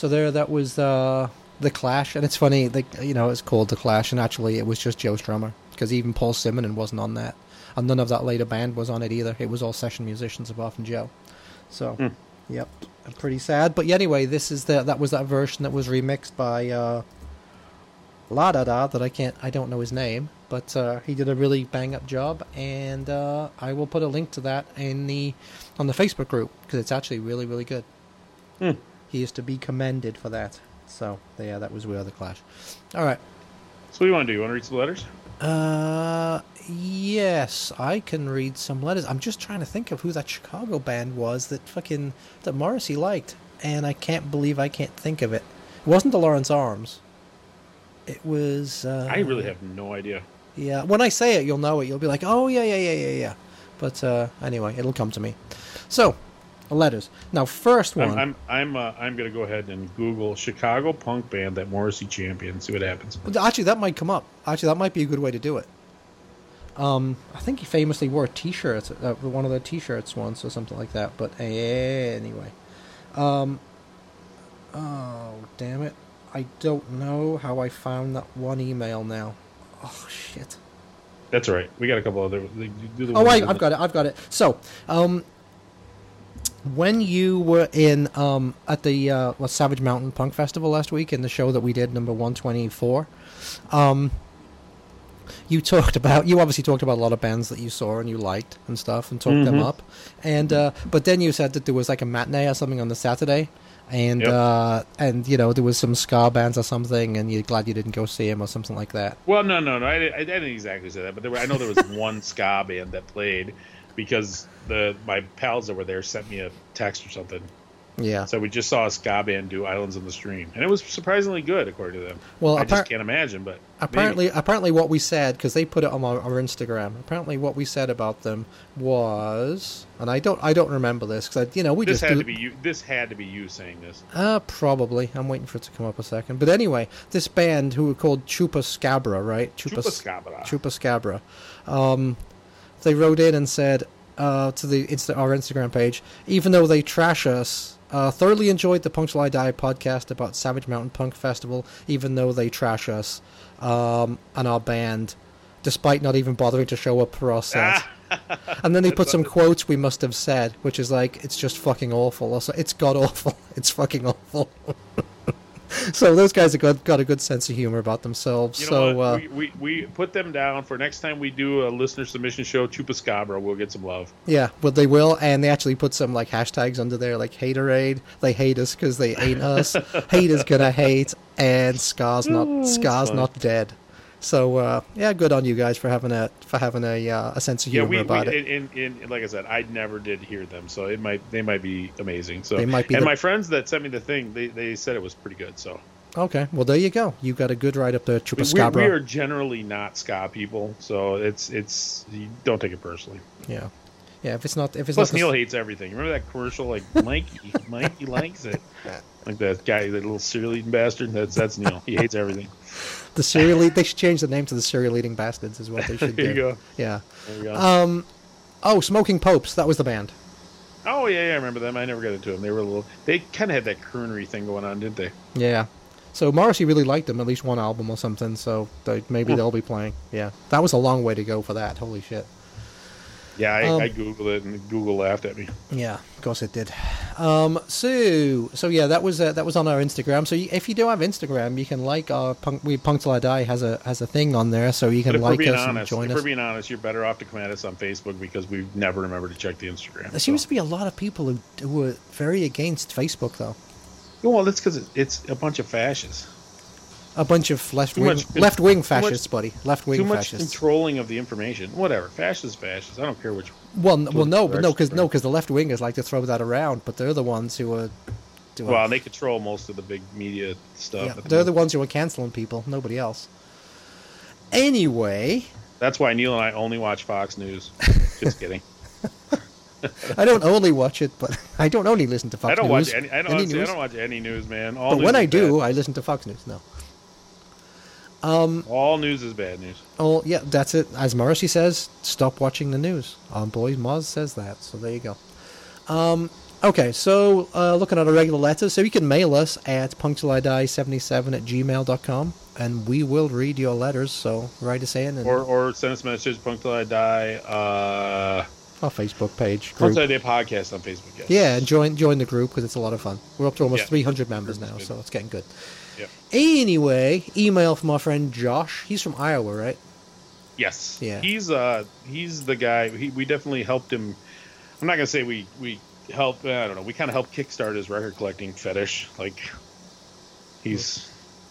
So there, that was uh, the Clash, and it's funny, like you know, it's called the Clash, and actually, it was just Joe Strummer because even Paul Simonon wasn't on that, and none of that later band was on it either. It was all session musicians apart from Joe. So, yep, pretty sad. But yeah, anyway, this is the that was that version that was remixed by uh, La Da Da that I can't, I don't know his name, but uh, he did a really bang up job, and uh, I will put a link to that in the on the Facebook group because it's actually really really good. Hmm. He is to be commended for that. So yeah, that was We Are the Clash. All right. So what do you want to do? You want to read some letters? Uh, yes, I can read some letters. I'm just trying to think of who that Chicago band was that fucking that Morrissey liked, and I can't believe I can't think of it. It wasn't the Lawrence Arms. It was. Uh, I really have no idea. Yeah, when I say it, you'll know it. You'll be like, "Oh yeah, yeah, yeah, yeah, yeah." But uh, anyway, it'll come to me. So, letters. Now, first one. I'm I'm I'm, uh, I'm gonna go ahead and Google Chicago punk band that Morrissey championed. See what happens. Actually, that might come up. Actually, that might be a good way to do it. Um, I think he famously wore T-shirts, uh, one of the T-shirts once or something like that. But anyway, um, oh damn it! I don't know how I found that one email now. Oh shit! That's right. We got a couple other. Do the Oh, I, I've got it. I've got it. So, um, when you were in um, at the uh, Savage Mountain Punk Festival last week in the show that we did, number one twenty four, um, you talked about you obviously talked about a lot of bands that you saw and you liked and stuff and talked them Mhm. up, and uh, but then you said that there was like a matinee or something on the Saturday. And Yep. uh, and you know there was some ska bands or something, and you're glad you didn't go see him or something like that. Well, no, no, no. I, didn't- I didn't exactly say that, but there were, I know there was <laughs> one ska band that played because the my pals that were there sent me a text or something. Yeah. So we just saw a ska band do "Islands on the Stream," and it was surprisingly good according to them. Well, I appar- just can't imagine, but Apparently, apparently, what we said because they put it on our, our Instagram. Apparently, what we said about them was, and I don't, I don't remember this because you know we this just had do, to be you. This had to be you saying this. Uh, probably. I'm waiting for it to come up a second. But anyway, this band who were called Chupacabra, right? Chupa Scabra. Um, they wrote in and said uh, to the Insta- our Instagram page, even though they trash us, uh, thoroughly enjoyed the Punk Till I Die podcast about Savage Mountain Punk Festival, even though they trash us um, and our band, despite not even bothering to show up for our set. <laughs> and then they put some quotes we must have said, which is like, it's just fucking awful. Also, it's god awful. <laughs> It's fucking awful. <laughs> so those guys have got, got a good sense of humor about themselves. You know so uh, we, we we put them down for next time we do a listener submission show. Chupacabra, we'll get some love. yeah, well they will, and they actually put some like hashtags under there, like haterade. They hate us because they ain't us. <laughs> hate is gonna hate, and Ska's not Ska's not dead. So uh, yeah, good on you guys for having a for having a uh, a sense of humor we, we about it. and, and, and like I said, I never did hear them, so it might they might be amazing. So They might be And the- my friends that sent me the thing, they, they said it was pretty good. So Okay, well there you go. You got a good write up there, we, Chupacabra. we are generally not ska people, so it's it's you don't take it personally. Yeah, yeah. If it's not, if it's Plus, not Neil hates everything. Remember that commercial, like Mikey, <laughs> Mikey likes it, like that guy, that little cereal eating bastard. That's that's Neil. He hates everything. the serial, eat- they should change the name to the serial eating bastards. Is what they <laughs> should There do. you go. Yeah. There you go. Um. Oh, Smoking Popes. That was the band. oh yeah, yeah, I remember them. I never got into them. They were a little. They kind of had that croonery thing going on, didn't they? Yeah. So Morrissey really liked them, at least one album or something. So they, maybe Hmm. they'll be playing. Yeah, that was a long way to go for that. Holy shit. Yeah, I, Um, I googled it and Google laughed at me. Yeah, of course it did. Um, so so yeah, that was uh, that was on our Instagram. So you, if you do have Instagram, you can like our punk. We Punk Till I Die has a has a thing on there, so you can like us and honest, join if us. we're being honest, you're better off to come at us on Facebook because we never remember to check the Instagram. There seems so. to be a lot of people who, who are very against Facebook, though. well, that's because it's a bunch of fascists. A bunch of left wing left wing too much- fascists, buddy. Left wing Too much fascists. controlling of the information. Whatever, fascist, fascist. I don't care which. Well, well, no, but no, because no, because the left wingers like to throw that around, but they're the ones who are. Doing, Well, they control most of the big media stuff. yeah, they're the ones who are canceling people. Nobody else. Anyway, That's why Neil and I only watch Fox News. <laughs> Just kidding. I don't only watch it, but <laughs> I don't only listen to Fox I don't News. watch any. I don't, Any honestly, I news. don't watch any news, man. All but news when I do, bad. I listen to Fox News. No. Um. all news is bad news. Oh, yeah, that's it. As Morrissey says, stop watching the news. Um, boys, Moz says that. So there you go. Um, Okay, so uh, looking at a regular letter, so you can mail us at punctilidie77 at gmail.com, and we will read your letters, so write us in and Or, or send us a message, Die, uh, our Facebook page. Punk Group. Till I podcast on Facebook. Yes. Yeah, and join join the group because it's a lot of fun. We're up to almost Yeah. 300 members now, so it's getting good. Yep. Anyway, email from our friend Josh. He's from Iowa, right? Yes. Yeah. He's uh he's the guy. He, we definitely helped him. I'm not gonna say we we helped. I don't know. We kind of helped kickstart his record collecting fetish. Like he's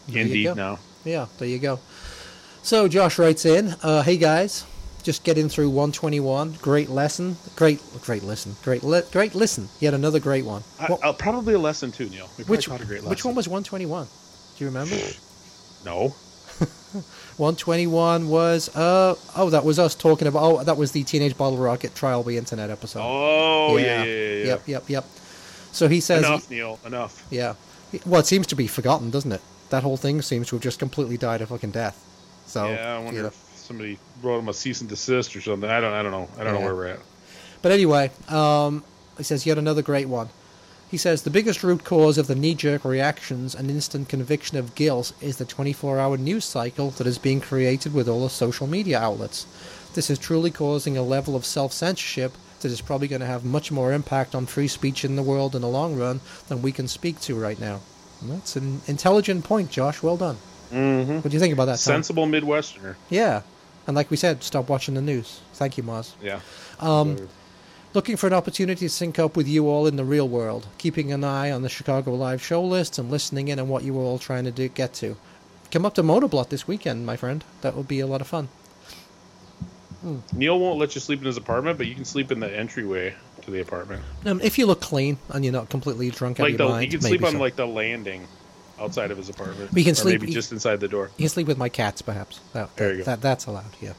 There in you deep go. now. Yeah, there you go. So Josh writes in, uh, "Hey guys, just getting through 121. Great lesson. Great, great listen. Great, li- great listen. Yet another great one. I, What- uh, probably a lesson too, Neil. We probably which a great lesson. which one was 121? Do you remember? No. <laughs> 121 was uh oh that was us talking about oh that was the Teenage Bottlerocket Trial by Internet episode. Oh yeah, yeah, yeah. yeah, Yep, yep, yep. So he says Enough, Neil. Enough. Yeah. Well, it seems to be forgotten, doesn't it? That whole thing seems to have just completely died a fucking death. So, yeah, I you wonder know. if somebody wrote him a cease and desist or something. I don't. I don't know. I don't Yeah. know where we're at. But anyway, um, he says yet another great one. He says the biggest root cause of the knee-jerk reactions and instant conviction of guilt is the 24-hour news cycle that is being created with all the social media outlets. This is truly causing a level of self-censorship that is probably going to have much more impact on free speech in the world in the long run than we can speak to right now. And that's an intelligent point, Josh. Well done. Mm-hmm. What do you think about that? Tom? Sensible Midwesterner. Yeah. And like we said, stop watching the news. Thank you, Moz. Yeah. Um, looking for an opportunity to sync up with you all in the real world, keeping an eye on the Chicago live show lists and listening in on what you were all trying to do, get to. Come up to Motoblot this weekend, my friend. That would be a lot of fun. Neil won't let you sleep in his apartment, but you can sleep in the entryway to the apartment. Um, if you look clean and you're not completely drunk Like the, mind, you can sleep on so. like the landing outside of his apartment. We can Or sleep- maybe just inside the door. You can sleep with my cats, perhaps. That, There that, you go. that that's allowed. Yeah.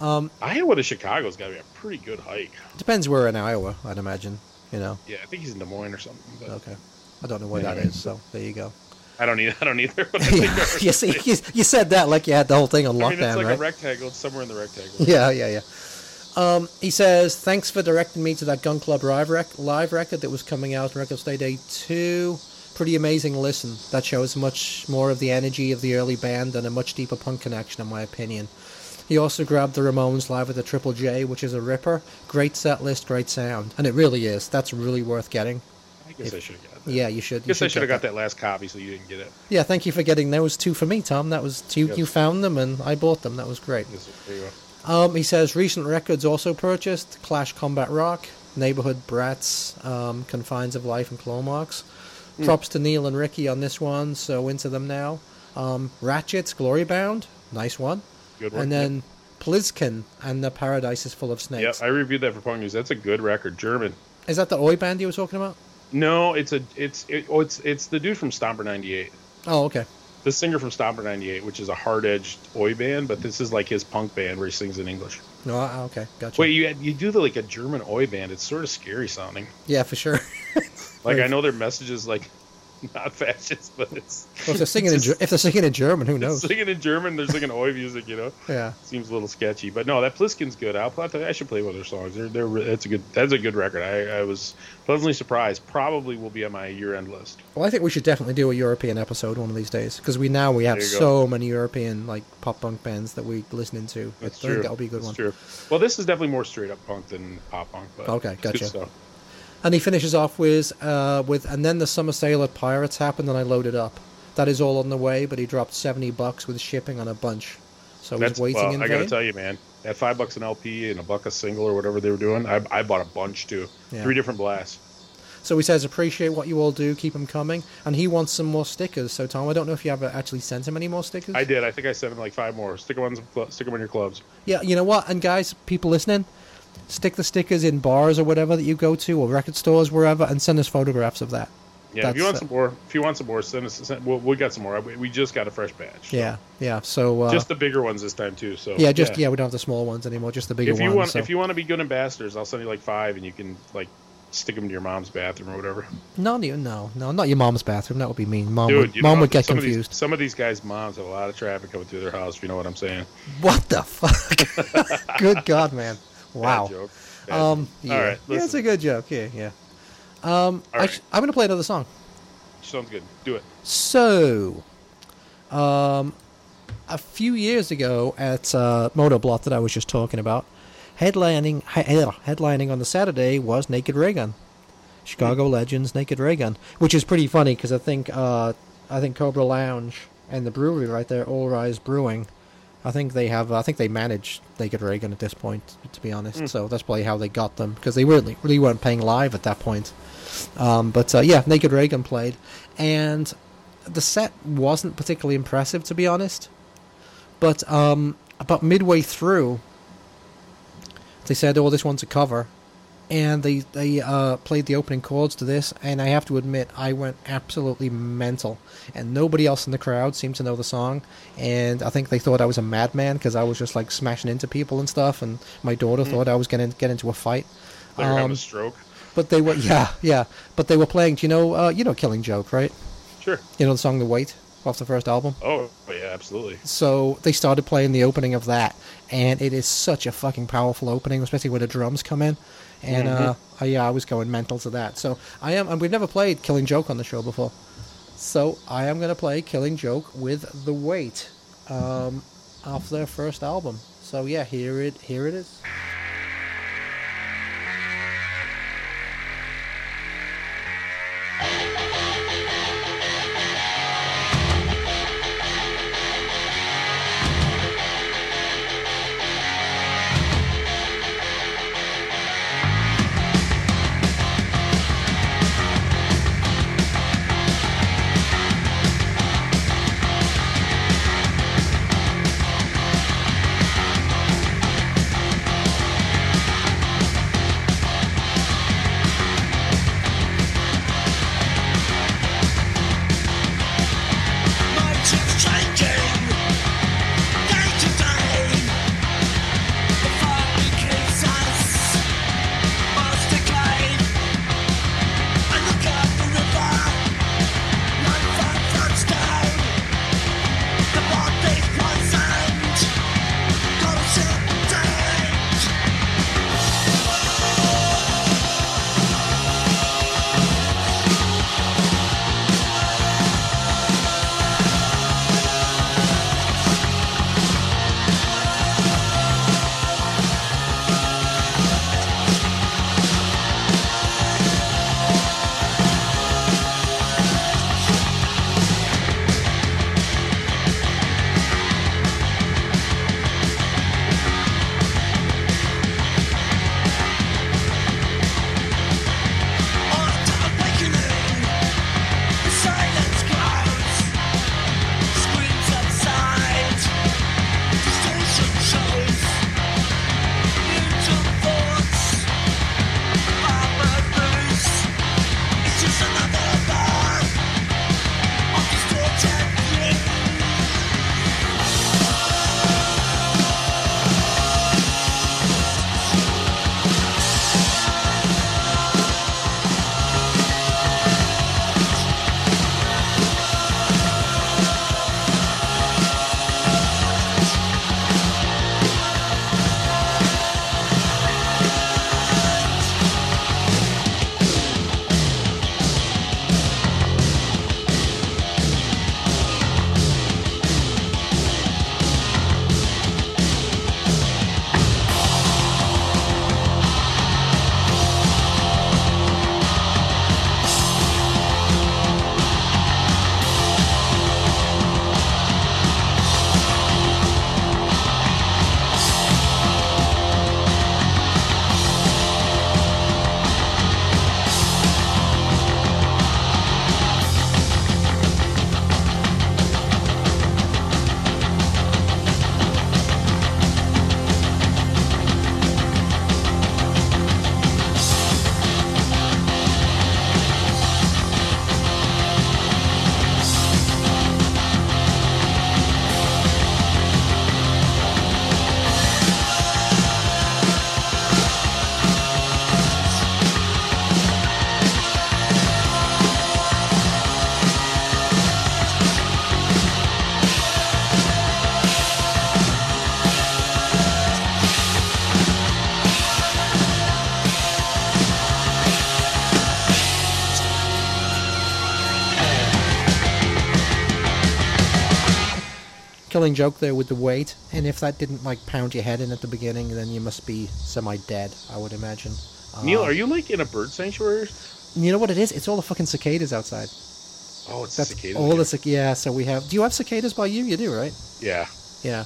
Iowa to Chicago's got to be a pretty good hike. Depends where in Iowa, I'd imagine. You know. Yeah, I think he's in Des Moines or something. Okay. I don't know where that is, so there you go. I don't need. <laughs> I don't either. But <laughs> <laughs> I think yeah, that's- you see, you, you said that like you had the whole thing on I mean, it's like right? a rectangle. It's somewhere in the rectangle. Yeah, yeah, yeah. Um, he says, thanks for directing me to that Gun Club live, rec- live record that was coming out on Record Day Day 2. Pretty amazing listen. That shows much more of the energy of the early band and a much deeper punk connection, in my opinion. He also grabbed the Ramones live at the Triple J, which is a ripper. Great set list, great sound. And it really is. That's really worth getting. I guess I should have got that. Yeah, you should. I guess I should have got that last copy, so you didn't get it. Yeah, thank you for getting those two for me, Tom. That was two. Yes. You found them, and I bought them. That was great. Yes, there you go. Um, he says recent records also purchased: Clash Combat Rock, Neighborhood Brats, um, Confines of Life, and Claw Marks. Hmm. Props to Neil and Ricky on this one, so into them now. Um, Ratchet's Glory Bound, nice one. Good one. And then Pliskin and the Paradise is Full of Snakes. yeah, I reviewed that for Punk News. That's a good record. German. Is that the Oi band you were talking about? No, it's a it's it, oh, it's it's the dude from Stomper '98. Oh, okay. The singer from Stomper '98, which is a hard-edged oi band, but this is like his punk band where he sings in English. No, uh, okay, gotcha. Wait, you you do the like a German oi band? It's sort of scary sounding. Yeah, for sure. <laughs> Like I know their message is like <laughs> not fascist, but it's Well, if they're singing in it's Ger- if they're singing in German, who knows? singing in German. They're singing oi music, you know. <laughs> Yeah. Seems a little sketchy, but no, that Pliskin's good. I'll to, I should play one of their songs. They're, they're that's a good that's a good record. I, I was pleasantly surprised. Probably will be on my year end list. Well, I think we should definitely do a European episode one of these days because we now we have so many European like pop punk bands that we listening to. That's I true. that'll be a good That's one. True. Well, this is definitely more straight up punk than pop punk. But Okay, gotcha. And he finishes off with uh, with and then the summer sale at Pirates happened and I loaded up. That is all on the way, but he dropped seventy bucks with shipping on a bunch. So That's he's waiting well, in I gotta tell you, man. at five bucks an LP and a buck a single or whatever they were doing, I, I bought a bunch too. Yeah. Three different blasts. So he says appreciate what you all do, keep them coming, and he wants some more stickers. So Tom, I don't know if you ever actually sent him any more stickers. I did. I think I sent him like five more. Stick them on, stick them on your clubs. Yeah, you know what? And guys, people listening, stick the stickers in bars or whatever that you go to, or record stores, wherever, and send us photographs of that. Yeah, if you want some more, if you want some more, send us. Send, we'll, we got some more. We, we just got a fresh batch. so- Yeah, yeah. So uh, just the bigger ones this time too. So yeah, just yeah. we don't have the small ones anymore, just the bigger if you ones. want, so. if you want to be good ambassadors, I'll send you like five, and you can like stick them to your mom's bathroom or whatever. No, no, no, no, not your mom's bathroom. That would be mean. Mom Dude, would, mom know, would get some Of confused. these, some of these guys' moms have a lot of traffic coming through their house. If you know what I'm saying. What the fuck? <laughs> good God, man! Wow. Bad. Bad Um, yeah, All right. yeah, it's a good joke. Yeah, yeah. Um, All I sh- I'm going to play another song. Sounds good. Do it. So, um, a few years ago at uh, Motoblot that I was just talking about, headlining headlining on the Saturday was Naked Raygun, Chicago Legends Naked Raygun, which is pretty funny because I think uh, I think Cobra Lounge and the brewery right there, All Rise Brewing, I think they have I think they manage Naked Raygun at this point, to be honest. So that's probably how they got them because they really really weren't paying live at that point. Um, but uh, yeah, Naked Raygun played, and the set wasn't particularly impressive, to be honest. But um, about midway through, they said, "Oh, this one's a cover," and they they uh, played the opening chords to this, and I have to admit, I went absolutely mental. And nobody else in the crowd seemed to know the song, and I think they thought I was a madman because I was just like smashing into people and stuff, and my daughter thought I was going to get into a fight. You're having Um, a stroke. But they were, yeah, yeah. But they were playing. Do you know, uh, you know, Killing Joke, right? Sure. You know the song "The Wait" off the first album. Oh yeah, absolutely. So they started playing the opening of that, and it is such a fucking powerful opening, especially when the drums come in. And uh, I, yeah, I was going mental to that. So I am, and we've never played Killing Joke on the show before. So I am going to play Killing Joke with The Wait um, off their first album. So yeah, here it here it is. Killing joke there with the wait, and if that didn't like pound your head in at the beginning, then you must be semi-dead. I would imagine. Neil, Uh, are you like in a bird sanctuary? You know what it is? It's all the fucking cicadas outside. Oh, it's That's cicadas. all the cic- yeah. So we have. Do you have cicadas by you? You do, right? Yeah. Yeah.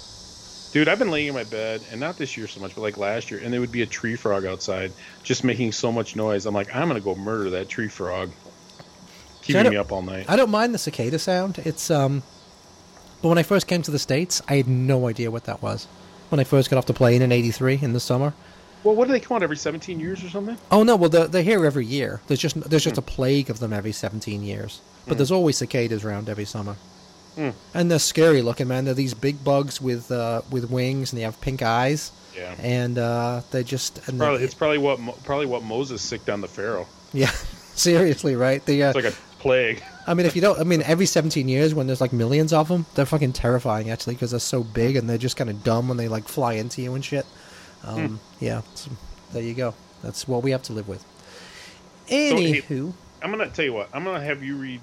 Dude, I've been laying in my bed, and not this year so much, but like last year, and there would be a tree frog outside just making so much noise. I'm like, I'm gonna go murder that tree frog. Keeping me up all night. I don't mind the cicada sound. It's um, but when I first came to the states, I had no idea what that was. When I first got off the plane in '83 in the summer. Well, what do they come out every 17 years or something? Oh no, well they're, they're here every year. There's just there's just a plague of them every 17 years. But there's always cicadas around every summer. Hmm. And they're scary looking, man. They're these big bugs with uh, with wings, and they have pink eyes. Yeah. And uh, they just and they- Probably, it's probably what probably what Moses sicked on the Pharaoh. yeah, <laughs> seriously, right? The uh, It's like a plague. I mean, if you don't, I mean, every 17 years when there's like millions of them, they're fucking terrifying actually because they're so big and they're just kind of dumb when they like fly into you and shit. Um, Yeah, so there you go. That's what we have to live with. hey- Anywho, I'm gonna tell you what. I'm gonna have you read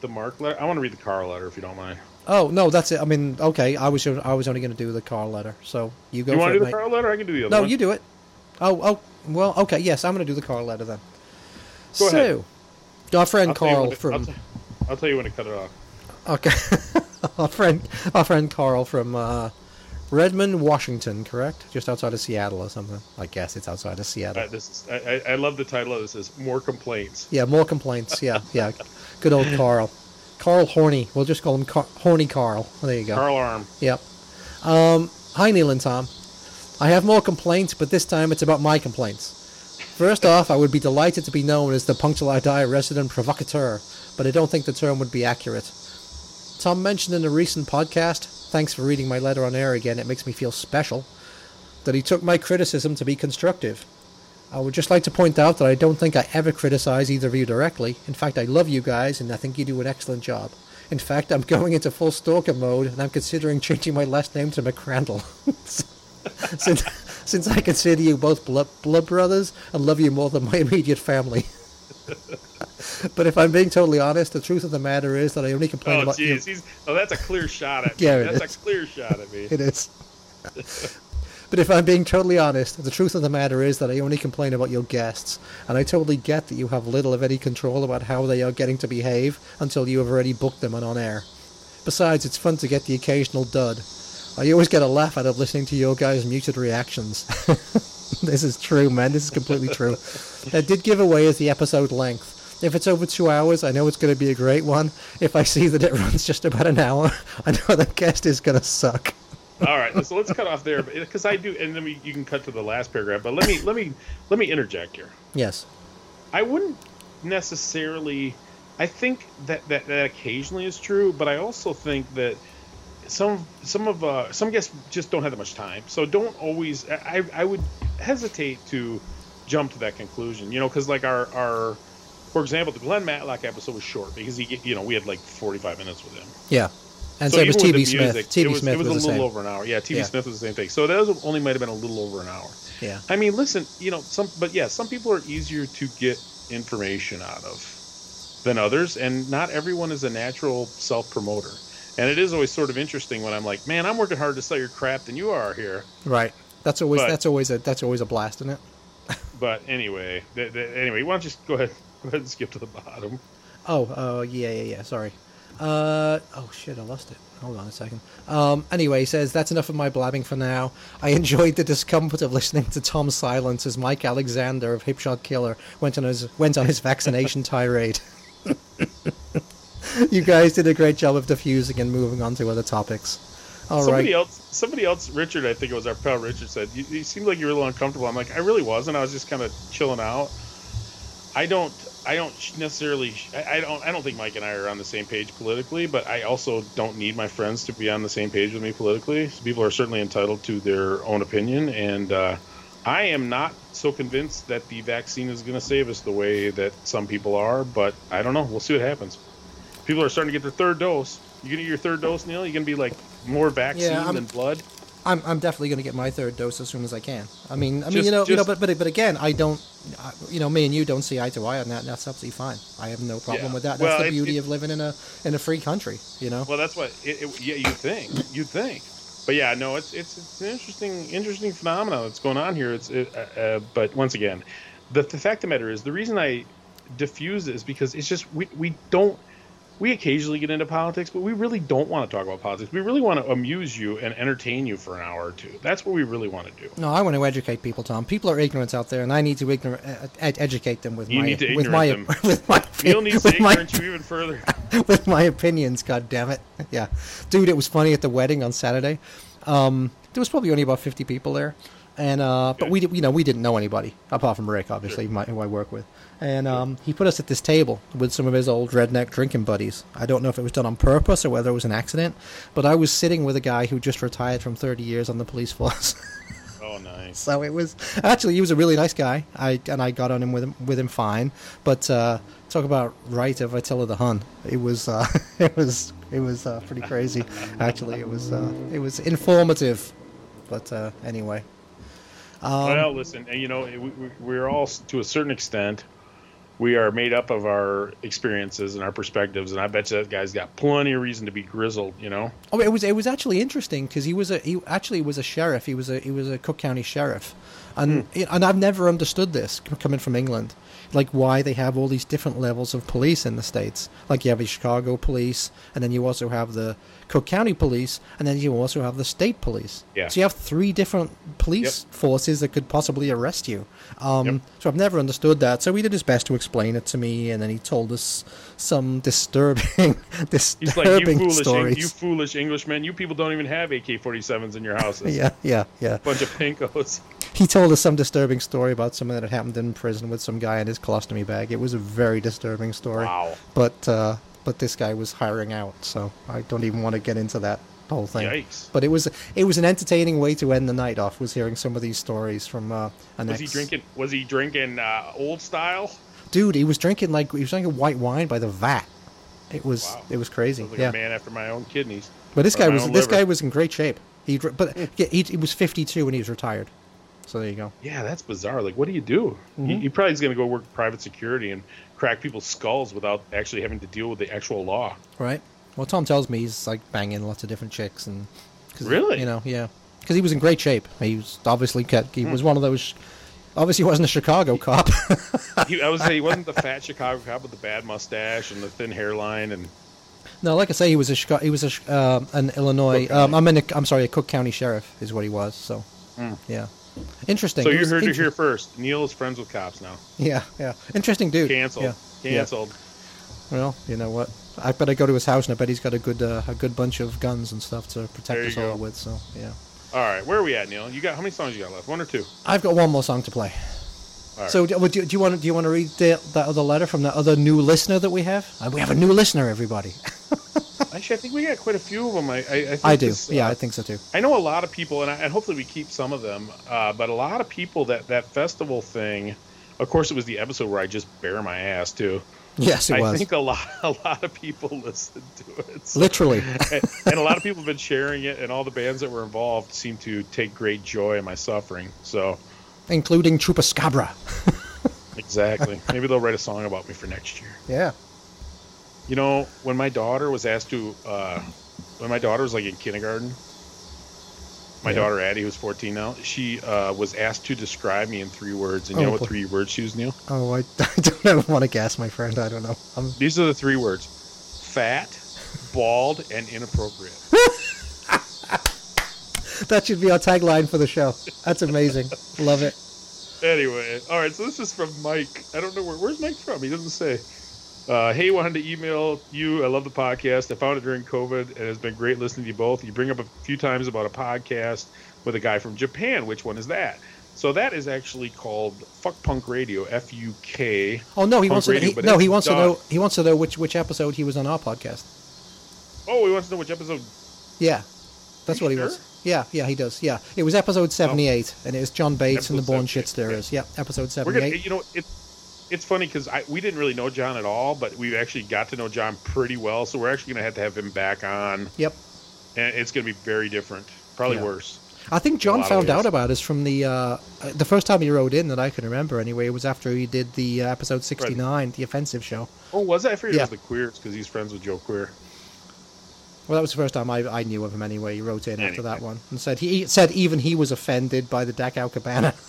the Mark letter. I want to read the Carl letter if you don't mind. oh no, that's it. I mean, okay, I was I was only going to do the Carl letter, so you go you want to do the. Carl letter? I can do the other No, one. you do it. Oh, oh, well, okay, yes, I'm going to do the Carl letter then. Go so, ahead. Our friend I'll Carl from I'll, t- I'll tell you when to cut it off. Okay. <laughs> our friend our friend Carl from uh, Redmond, Washington, correct? Just outside of Seattle or something. I guess it's outside of Seattle. Uh, this is, I, I love the title of this. Is more complaints. yeah, more complaints. <laughs> Yeah, yeah. Good old Carl. Carl Horny. We'll just call him Car- Horny Carl. There you go. Carl Arm. Yep. Um, hi, Neil and Tom. I have more complaints, but this time it's about my complaints. First off, I would be delighted to be known as the Punctual Die resident provocateur, but I don't think the term would be accurate. Tom mentioned in a recent podcast, thanks for reading my letter on air again, it makes me feel special, that he took my criticism to be constructive. I would just like to point out that I don't think I ever criticize either of you directly. In fact, I love you guys, and I think you do an excellent job. In fact, I'm going into full stalker mode, and I'm considering changing my last name to McCrandle. <laughs> since, since I consider you both blood, blood brothers and love you more than my <laughs> immediate family. <laughs> but if I'm being totally honest, the truth of the matter is that I only complain Oh about you. jeez, he's oh that's a clear shot at <laughs> me. Yeah, it that's is. a clear shot at me. It is. but if I'm being totally honest, the truth of the matter is that I only complain about your guests, and I totally get that you have little of any control about how they are getting to behave until you have already booked them and on air. Besides, it's fun to get the occasional dud. I always get a laugh out of listening to your guys' muted reactions. <laughs> this is true, man. This is completely true. I did give away as the episode length. If it's over two hours, I know it's going to be a great one. If I see that it runs just about an hour, <laughs> I know the guest is going to suck. All right, so let's cut off there because I do, and then we, you can cut to the last paragraph. But let me let me let me interject here. Yes. I wouldn't necessarily. I think that, that that occasionally is true, but I also think that some some of uh, some guests just don't have that much time. So don't always. I I would hesitate to jump to that conclusion. You know, because like our our for example, the Glenn Matlock episode was short because he you know we had like forty five minutes with him. Yeah. And So same as even with TV Smith. TV was, Smith it was, was, a the little same. over an hour. Yeah, TV Yeah. Smith was the same thing. So that was only might have been a little over an hour. Yeah. I mean, listen, you know, some, but yeah, some people are easier to get information out of than others, and not everyone is a natural self promoter. And it is always sort of interesting when I'm like, man, I'm working harder to sell your crap than you are here. Right. That's always But- that's always a that's always a blast, isn't it? <laughs> But anyway, th- th- anyway, why don't you just go ahead, <laughs> go ahead and skip to the bottom. Oh, uh, yeah, yeah, yeah. Sorry. Uh, oh shit, I lost it. Hold on a second. Um, anyway, he says that's enough of my blabbing for now. I enjoyed the discomfort of listening to Tom's silence as Mike Alexander of Hipshot Killer went on his went on his vaccination tirade. <laughs> <laughs> you guys did a great job of diffusing and moving on to other topics. All right. somebody else, somebody else, Richard, I think it was our pal Richard said, you, you seemed like you were a little uncomfortable. I'm like, I really wasn't. I was just kind of chilling out. I don't, I don't necessarily, I, I don't, I don't think Mike and I are on the same page politically, but I also don't need my friends to be on the same page with me politically. So people are certainly entitled to their own opinion, and uh, I am not so convinced that the vaccine is going to save us the way that some people are. But I don't know. We'll see what happens. People are starting to get their third dose. You gonna get your third dose, Neil? You gonna be like more vaccine Yeah, than blood? I'm, I'm definitely going to get my third dose as soon as I can. I mean, I mean, Just- you know, you know, but, but but again, I don't, you know, me and you don't see eye to eye on that. And that's absolutely fine. I have no problem Yeah. with that. That's Well, the it- beauty it- of living in a in a free country. You know. Well, that's what. It, yeah, you think. You think. But yeah, no, it's it's it's an interesting interesting phenomenon that's going on here. It's it, uh, uh, but once again, the, the fact of the matter is the reason I diffuse it is because it's just we we don't we occasionally get into politics, but we really don't want to talk about politics. We really want to amuse you and entertain you for an hour or two. That's what we really want to do. No, I want to educate people, Tom. People are ignorant out there, and I need to ignor- uh, ed- educate them with You my need to with my them. <laughs> with my Neil needs to my, you even further. <laughs> with my opinions. God damn it! <laughs> Yeah, dude, it was funny at the wedding on Saturday. Um, there was probably only about fifty people there, and uh, but we you know we didn't know anybody apart from Rick, obviously, my, who I work with. And um, he put us at this table with some of his old redneck drinking buddies. I don't know if it was done on purpose or whether it was an accident, but I was sitting with a guy who just retired from thirty years on the police force. <laughs> Oh, nice. So it was actually he was a really nice guy. I and I got on him with him with him fine. But uh, talk about right of Attila the Hun. It was uh, <laughs> it was it was uh, pretty crazy. Actually, it was uh, it was informative. But uh, anyway, um, well, listen, you know, we, we- we're all to a certain extent, we are made up of our experiences and our perspectives, and I bet you that guy's got plenty of reason to be grizzled. You know, oh, it was it was actually interesting because he was a he actually was a sheriff. He was a he was a Cook County sheriff, and and I've never understood this coming from England. Like why they have all these different levels of police in the states. Like you have the Chicago police, and then you also have the Cook County police, and then you also have the state police. Yeah. So you have three different police forces that could possibly arrest you. Um, Yep. So I've never understood that. So he did his best to explain it to me, and then he told us some disturbing, <laughs> he's disturbing like, you foolish, stories. you foolish Englishmen, you people don't even have AK-47s in your houses. <laughs> Yeah, yeah, yeah. bunch of pinkos. He told us some disturbing story about something that had happened in prison with some guy in his colostomy bag. It was a very disturbing story. Wow. But uh, but this guy was hiring out, so I don't even want to get into that whole thing. Yikes. But it was it was an entertaining way to end the night off. Was hearing some of these stories from uh, an Was he drinking? Was he drinking uh, old style? Dude, he was drinking like he was drinking white wine by the vat. It was Wow. it was crazy. Like yeah. a man after my own kidneys. But this guy was this liver. guy was in great shape. He but yeah, he, he was 52 when he was retired. So there you go. Yeah, that's bizarre. Like, what do you do? Mm-hmm. He, he probably is going to go work private security and crack people's skulls without actually having to deal with the actual law. Right. Well, Tom tells me he's like banging lots of different chicks and 'cause, Really? you know, yeah, because he was in great shape. He was obviously kept, he was one of those. Obviously, he wasn't a Chicago cop. <laughs> He, I would say he wasn't the fat Chicago cop with the bad mustache and the thin hairline. And no, like I say, he was a Chica- he was a um an Illinois. Um, I'm in. A, I'm sorry, a Cook County sheriff is what he was. So, yeah, interesting. So you was heard it here first. Neil is friends with cops now. Yeah, yeah, interesting dude. Canceled. Yeah. yeah. Canceled. Well, you know what? I bet I go to his house and I bet he's got a good uh, a good bunch of guns and stuff to protect us all go. with. So yeah, All right, where are we at, Neil? You got how many songs you got left? One or two? I've got one more song to play. All right. So do, do, do you want to do you want to read the, that other letter from that other new listener that we have? Uh, we have a new listener, everybody. <laughs> actually, I think we got quite a few of them. I, I, I, think I do. this, yeah, uh, I think so too. I know a lot of people, and, I, and hopefully we keep some of them. Uh, but a lot of people that that festival thing. Of course, it was the episode where I just bare my ass too. Yes, it I was think a lot <laughs> a lot of people listened to it. So- literally. <laughs> and, and a lot of people have been sharing it, and all the bands that were involved seem to take great joy in my suffering. So including Chupacabra. <laughs> exactly, maybe they'll write a song about me for next year. Yeah. You know, when my daughter was asked to, uh, when my daughter was like in kindergarten, my Yeah. daughter Addie, who's 14 now, she uh, was asked to describe me in three words. And you Oh, know what boy. three words she used, Neil? Oh, I, <laughs> I don't ever want to guess, my friend. I don't know. I'm, These are the three words: fat, bald, and inappropriate. <laughs> that should be our tagline for the show. That's amazing. Love it. Anyway, all right. So this is from Mike. I don't know where. Where's Mike from? He doesn't say. Uh, hey, wanted to email you. I love the podcast. I found it during COVID, and it's been great listening to you both. You bring up a few times about a podcast with a guy from Japan. Which one is that? So that is actually called Fuck Punk Radio. F U K. Oh no, he wants to. radio, he, no, he wants to know. He wants to know which which episode he was on our podcast. Oh, he wants to know which episode. Yeah, that's what he sure? was. Yeah, yeah, he does. Yeah, it was episode seventy-eight, and it was John Bates and the Born 78, Shit Stirrers. Yeah, episode We're gonna. seventy-eight. You know, it, it's funny because we didn't really know John at all, but we've actually got to know John pretty well. So we're actually gonna have to have him back on, Yep. and it's gonna be very different. Probably Yeah. worse. I think John found out about us from the uh, the first time he wrote in that I can remember. Anyway, it was after he did the uh, episode sixty nine, the offensive show. Oh, was that? I figured Yeah. it was the queers because he's friends with Joe Queer. Well, that was the first time I, I knew of him anyway. He wrote in after that one and said he said even he was offended by the Dachau Cabana. <laughs>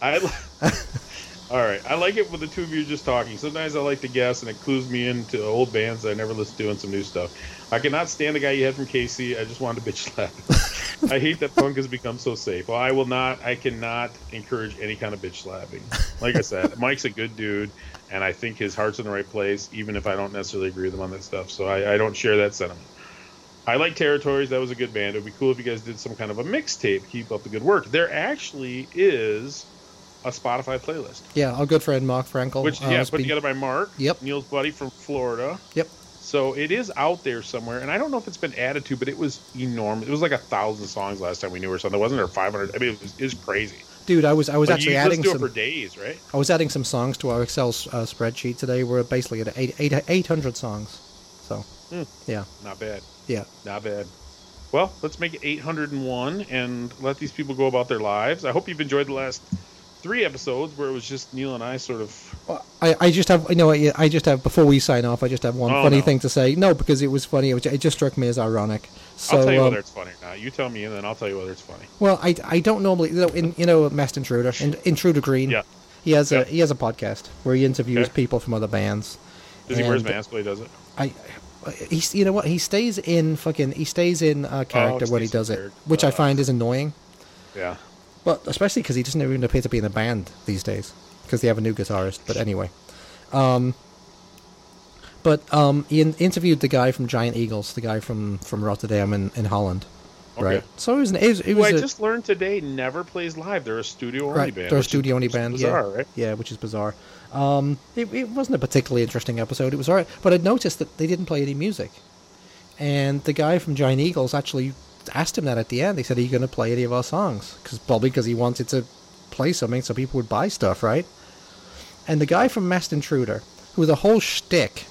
I. <laughs> All right, I like it when the two of you are just talking. Sometimes I like to guess, and it clues me into old bands that I never listened to and some new stuff. I cannot stand the guy you had from KC. I just wanted to bitch <laughs> slap. I hate that punk has become so safe. Well, I will not. I cannot encourage any kind of bitch slapping. Like I said, <laughs> Mike's a good dude, and I think his heart's in the right place, even if I don't necessarily agree with him on that stuff. So I, I don't share that sentiment. I like Territories. That was a good band. It would be cool if you guys did some kind of a mixtape. Keep up the good work. There actually is a Spotify playlist, yeah, our good friend Mark Frankel. which uh, yeah, has put been- together by Mark. Yep. Neil's buddy from Florida. Yep. So it is out there somewhere, and I don't know if it's been added to, but it was enormous. It was like a thousand songs last time we knew or something. Wasn't there five hundred? I mean, it was, it was crazy. Dude, I was I was Like, actually adding some. for days, right? I was adding some songs to our Excel uh, spreadsheet today. We're basically at eight, eight, 800 songs. So, Hmm. yeah, Not bad. yeah. Not bad. Well, let's make it 801 and let these people go about their lives. I hope you've enjoyed the last three episodes where it was just Neil and I sort of. Well, I, I just have, you know, I I just have, before we sign off, I just have one Oh, funny no. thing to say. No, because it was funny. It, was, it just struck me as ironic. So, I'll tell you um, whether it's funny or not. You tell me, and then I'll tell you whether it's funny. well, I, I don't normally, you know, in, you know, Masked Intruder, in, Intruder Green, Yeah. he has Yeah. a he has a podcast where he interviews Okay. people from other bands. Does he wear his mask while he does it? I, he's you know what he stays in fucking he stays in uh, character when he Oh, stays in does it, character. which I Uh. find is annoying. Yeah. But especially because he doesn't even appear to be in a band these days because they have a new guitarist. But anyway, um, but um, he in- interviewed the guy from Giant Eagles, the guy from from Rotterdam in, in Holland, Okay. right? So it was an, it was, it Who was I a- just learned today never plays live. They're a studio only right. band. They're a studio only band, Bizarre, yeah, right? yeah, which is bizarre. Um, it, it wasn't a particularly interesting episode. It was alright, but I noticed that they didn't play any music, and the guy from Giant Eagles actually asked him that at the end. He said, "Are you going to play any of our songs?" Because probably because he wanted to play something so people would buy stuff, right? And the guy from Masked Intruder, who the whole shtick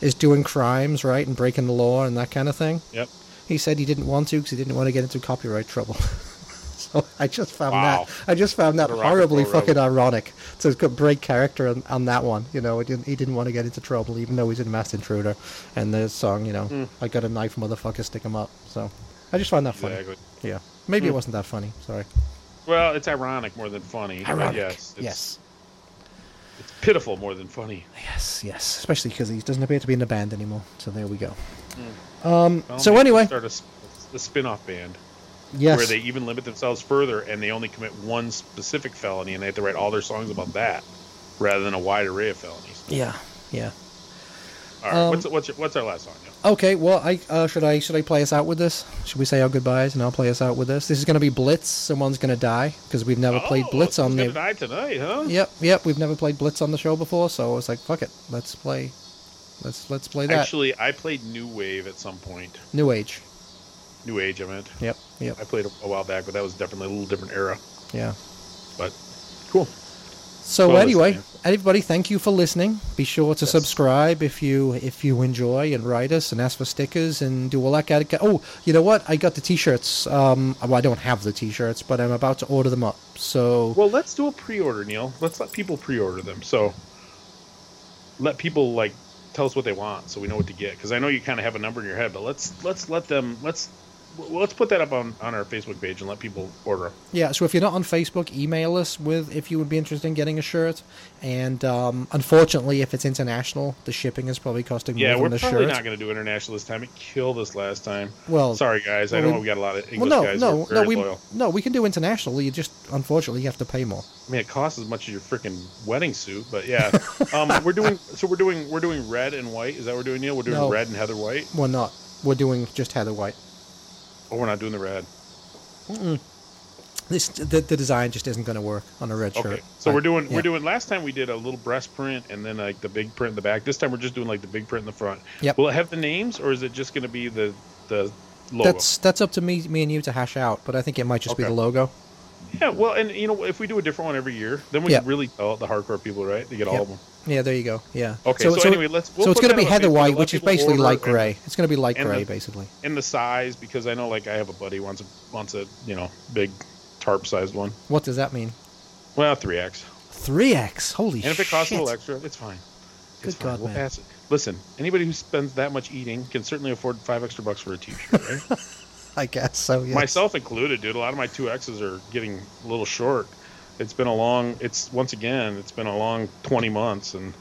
is doing crimes, right, and breaking the law and that kind of thing. Yep. He said he didn't want to because he didn't want to get into copyright trouble. <laughs> so I just found Wow. that I just found that What a rock and horribly fucking rebel. ironic to break character on, on that one. You know, he didn't, he didn't want to get into trouble, even though he's in Masked Intruder. And the song, you know, Hmm. I got a knife, motherfucker, stick him up. So I just found that funny. Exactly. Yeah, maybe Hmm. it wasn't that funny. Sorry. Well, it's ironic more than funny. Ironic. Yes. It's, yes. It's pitiful more than funny. Yes. Yes. Especially because he doesn't appear to be in the band anymore. So there we go. Hmm. Um. Well, so anyway, start a, s- a spin-off band yes. where they even limit themselves further and they only commit one specific felony and they have to write all their songs about that rather than a wide array of felonies. Yeah. Yeah. All right, Um, what's what's your, what's our last song? Neil? Okay, well, I uh, should I should I play us out with this? Should we say our goodbyes and I'll play us out with this? This is going to be Blitz. Someone's going to die because we've never played Oh, Blitz on the. die tonight, huh? Yep, yep. We've never played Blitz on the show before, so I was like, fuck it, let's play. Let's let's play that. Actually, I played New Wave at some point. New Age. New Age, I meant. Yep, yep, I played a while back, but that was definitely a little different era. yeah. But cool. So Well, anyway, everybody, thank you for listening. Be sure to Yes. subscribe if you if you enjoy and write us and ask for stickers and do all that kind of. Oh, you know what? I got the T-shirts. Um, well, I don't have the T-shirts, but I'm about to order them up. So Well, let's do a pre-order, Neil. Let's let people pre-order them. So let people like tell us what they want, so we know what to get. Because I know you kind of have a number in your head, but let's let's let them let's well, let's put that up on on our Facebook page and let people order. Yeah, so if you're not on Facebook, email us with if you would be interested in getting a shirt. And um, unfortunately, if it's international, the shipping is probably costing Yeah, more we're than the probably shirt. not going to do international this time. It killed us last time. Well, Sorry, guys. I well, know we- we got a lot of well, no, guys. no, no, we loyal. no, we can do international. You just unfortunately you have to pay more. I mean, it costs as much as your freaking wedding suit, but yeah. <laughs> um, we're doing so. We're doing we're doing red and white. Is that what we're doing, Neil? We're doing No. red and heather white. We're not. We're doing just Heather White. Oh, we're not doing the red. This the, the design just isn't going to work on a red Okay, shirt. so I- we're doing yeah. we're doing. Last time we did a little breast print and then like the big print in the back. This time we're just doing like the big print in the front. Yep. Will it have the names or is it just going to be the the logo? That's that's up to me me and you to hash out, but I think it might just be the logo. Yeah, well, and you know, if we do a different one every year, then we can really tell the hardcore people, right? They get all of them. Yeah, there you go. Yeah. Okay, so anyway, let's- we'll so it's going to be heather white, which is basically light and- gray. It's going to be light gray, the- basically. In the size, because I know, like, I have a buddy wants a wants a you know big tarp sized one. What does that mean? Well, three X. Three X. Holy shit. And if it costs a little extra, it's fine. It's Good fine. God, we'll man. pass it. Listen, anybody who spends that much eating can certainly afford five extra bucks for a T-shirt, right? <laughs> I guess so. Yes. Myself included, dude. A lot of my two X's are getting a little short. It's been a long. It's once again, it's been a long twenty months, and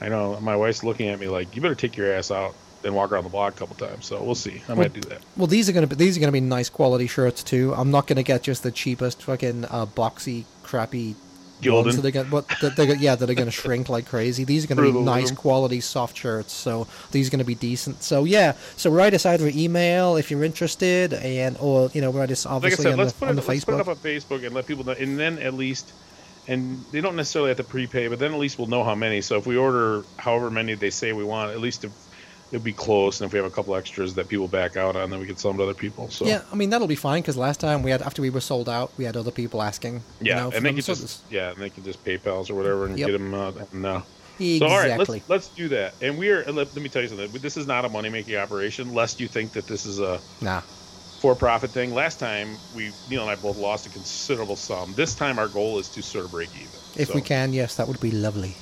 I know my wife's looking at me like, "You better take your ass out and walk around the block a couple times." So we'll see. I might do that. Well, these are gonna be these are gonna be nice quality shirts too. I'm not gonna get just the cheapest fucking uh, boxy, crappy Gildan. ones that are gonna, what, that they're, yeah, that are gonna shrink like crazy. These are gonna be nice quality soft shirts. So these are gonna be decent. So yeah, so write us either email if you're interested, and or you know write us Like I obviously said, on, let's the, put on it, the let's put it up on Facebook and let people know, and then at least, and they don't necessarily have to prepay, but then at least we'll know how many. So if we order however many they say we want, at least if it'll be close, and if we have a couple extras that people back out on, then we can sell them to other people. So Yeah, I mean that'll be fine because last time we had after we were sold out, we had other people asking. you Yeah, know, and they could just yeah, and they could just PayPal's or whatever and Yep. get them. Uh, and, uh, this- So all right, exactly. let's let's do that. And we are. Let, let me tell you something. This is not a money making operation. Lest you think that this is a nah. for profit thing. Last time we Neil and I both lost a considerable sum. This time our goal is to sort of break even. If So, we can, yes, that would be lovely.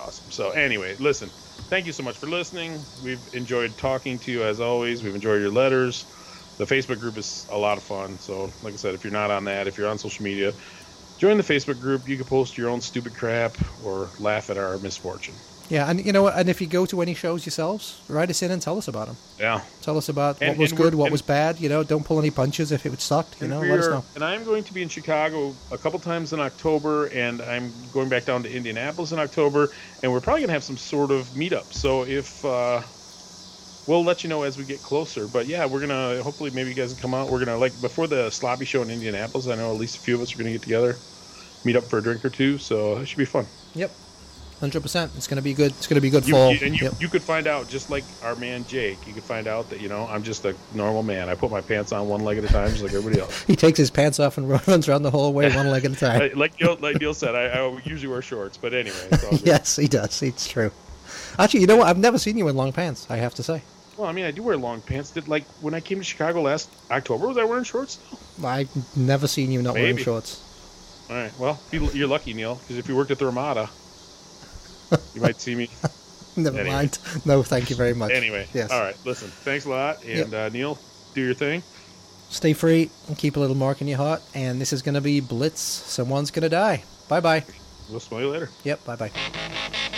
awesome. So anyway, listen. Thank you so much for listening. We've enjoyed talking to you as always. We've enjoyed your letters. The Facebook group is a lot of fun. So, like I said, if you're not on that, if you're on social media, join the Facebook group. You can post your own stupid crap or laugh at our misfortune. Yeah, and you know? And if you go to any shows yourselves, write us in and tell us about them. Yeah. Tell us about And- what was good, what was bad. You know, don't pull any punches if it sucked. You know, let us know. And I'm going to be in Chicago a couple times in October, and I'm going back down to Indianapolis in October, and we're probably going to have some sort of meetup. So if uh, we'll let you know as we get closer. But yeah, we're gonna hopefully maybe you guys can come out. We're gonna like before the sloppy show in Indianapolis. I know at least a few of us are gonna get together, meet up for a drink or two. So it should be fun. Yep, hundred percent. It's gonna be good. It's gonna be good You, fall. you- and you, Yep. you could find out just like our man Jake. You could find out that you know I'm just a normal man. I put my pants on one leg at a time, just like everybody else. <laughs> He takes his pants off and <laughs> runs around the hallway one leg at a time. <laughs> Like- Neil, like Neil said, I, I usually wear shorts, but anyway. It's yes, he does. It's true. Actually, you know what? I've never seen you in long pants. I have to say. Well, I mean, I do wear long pants. Did like when I came to Chicago last October, was I wearing shorts? I've never seen you not wearing shorts. All right. Well, you- you're lucky, Neil, because if you worked at the Ramada, you might see me. <laughs> Never Anyway. mind. No, thank you very much. Anyway. Yes. All right. Listen. Thanks a lot, and uh, Neil, do your thing. Stay free and keep a little mark in your heart. And this is going to be Blitz. Someone's going to die. Bye bye. We'll smell you later. Yep. Bye bye.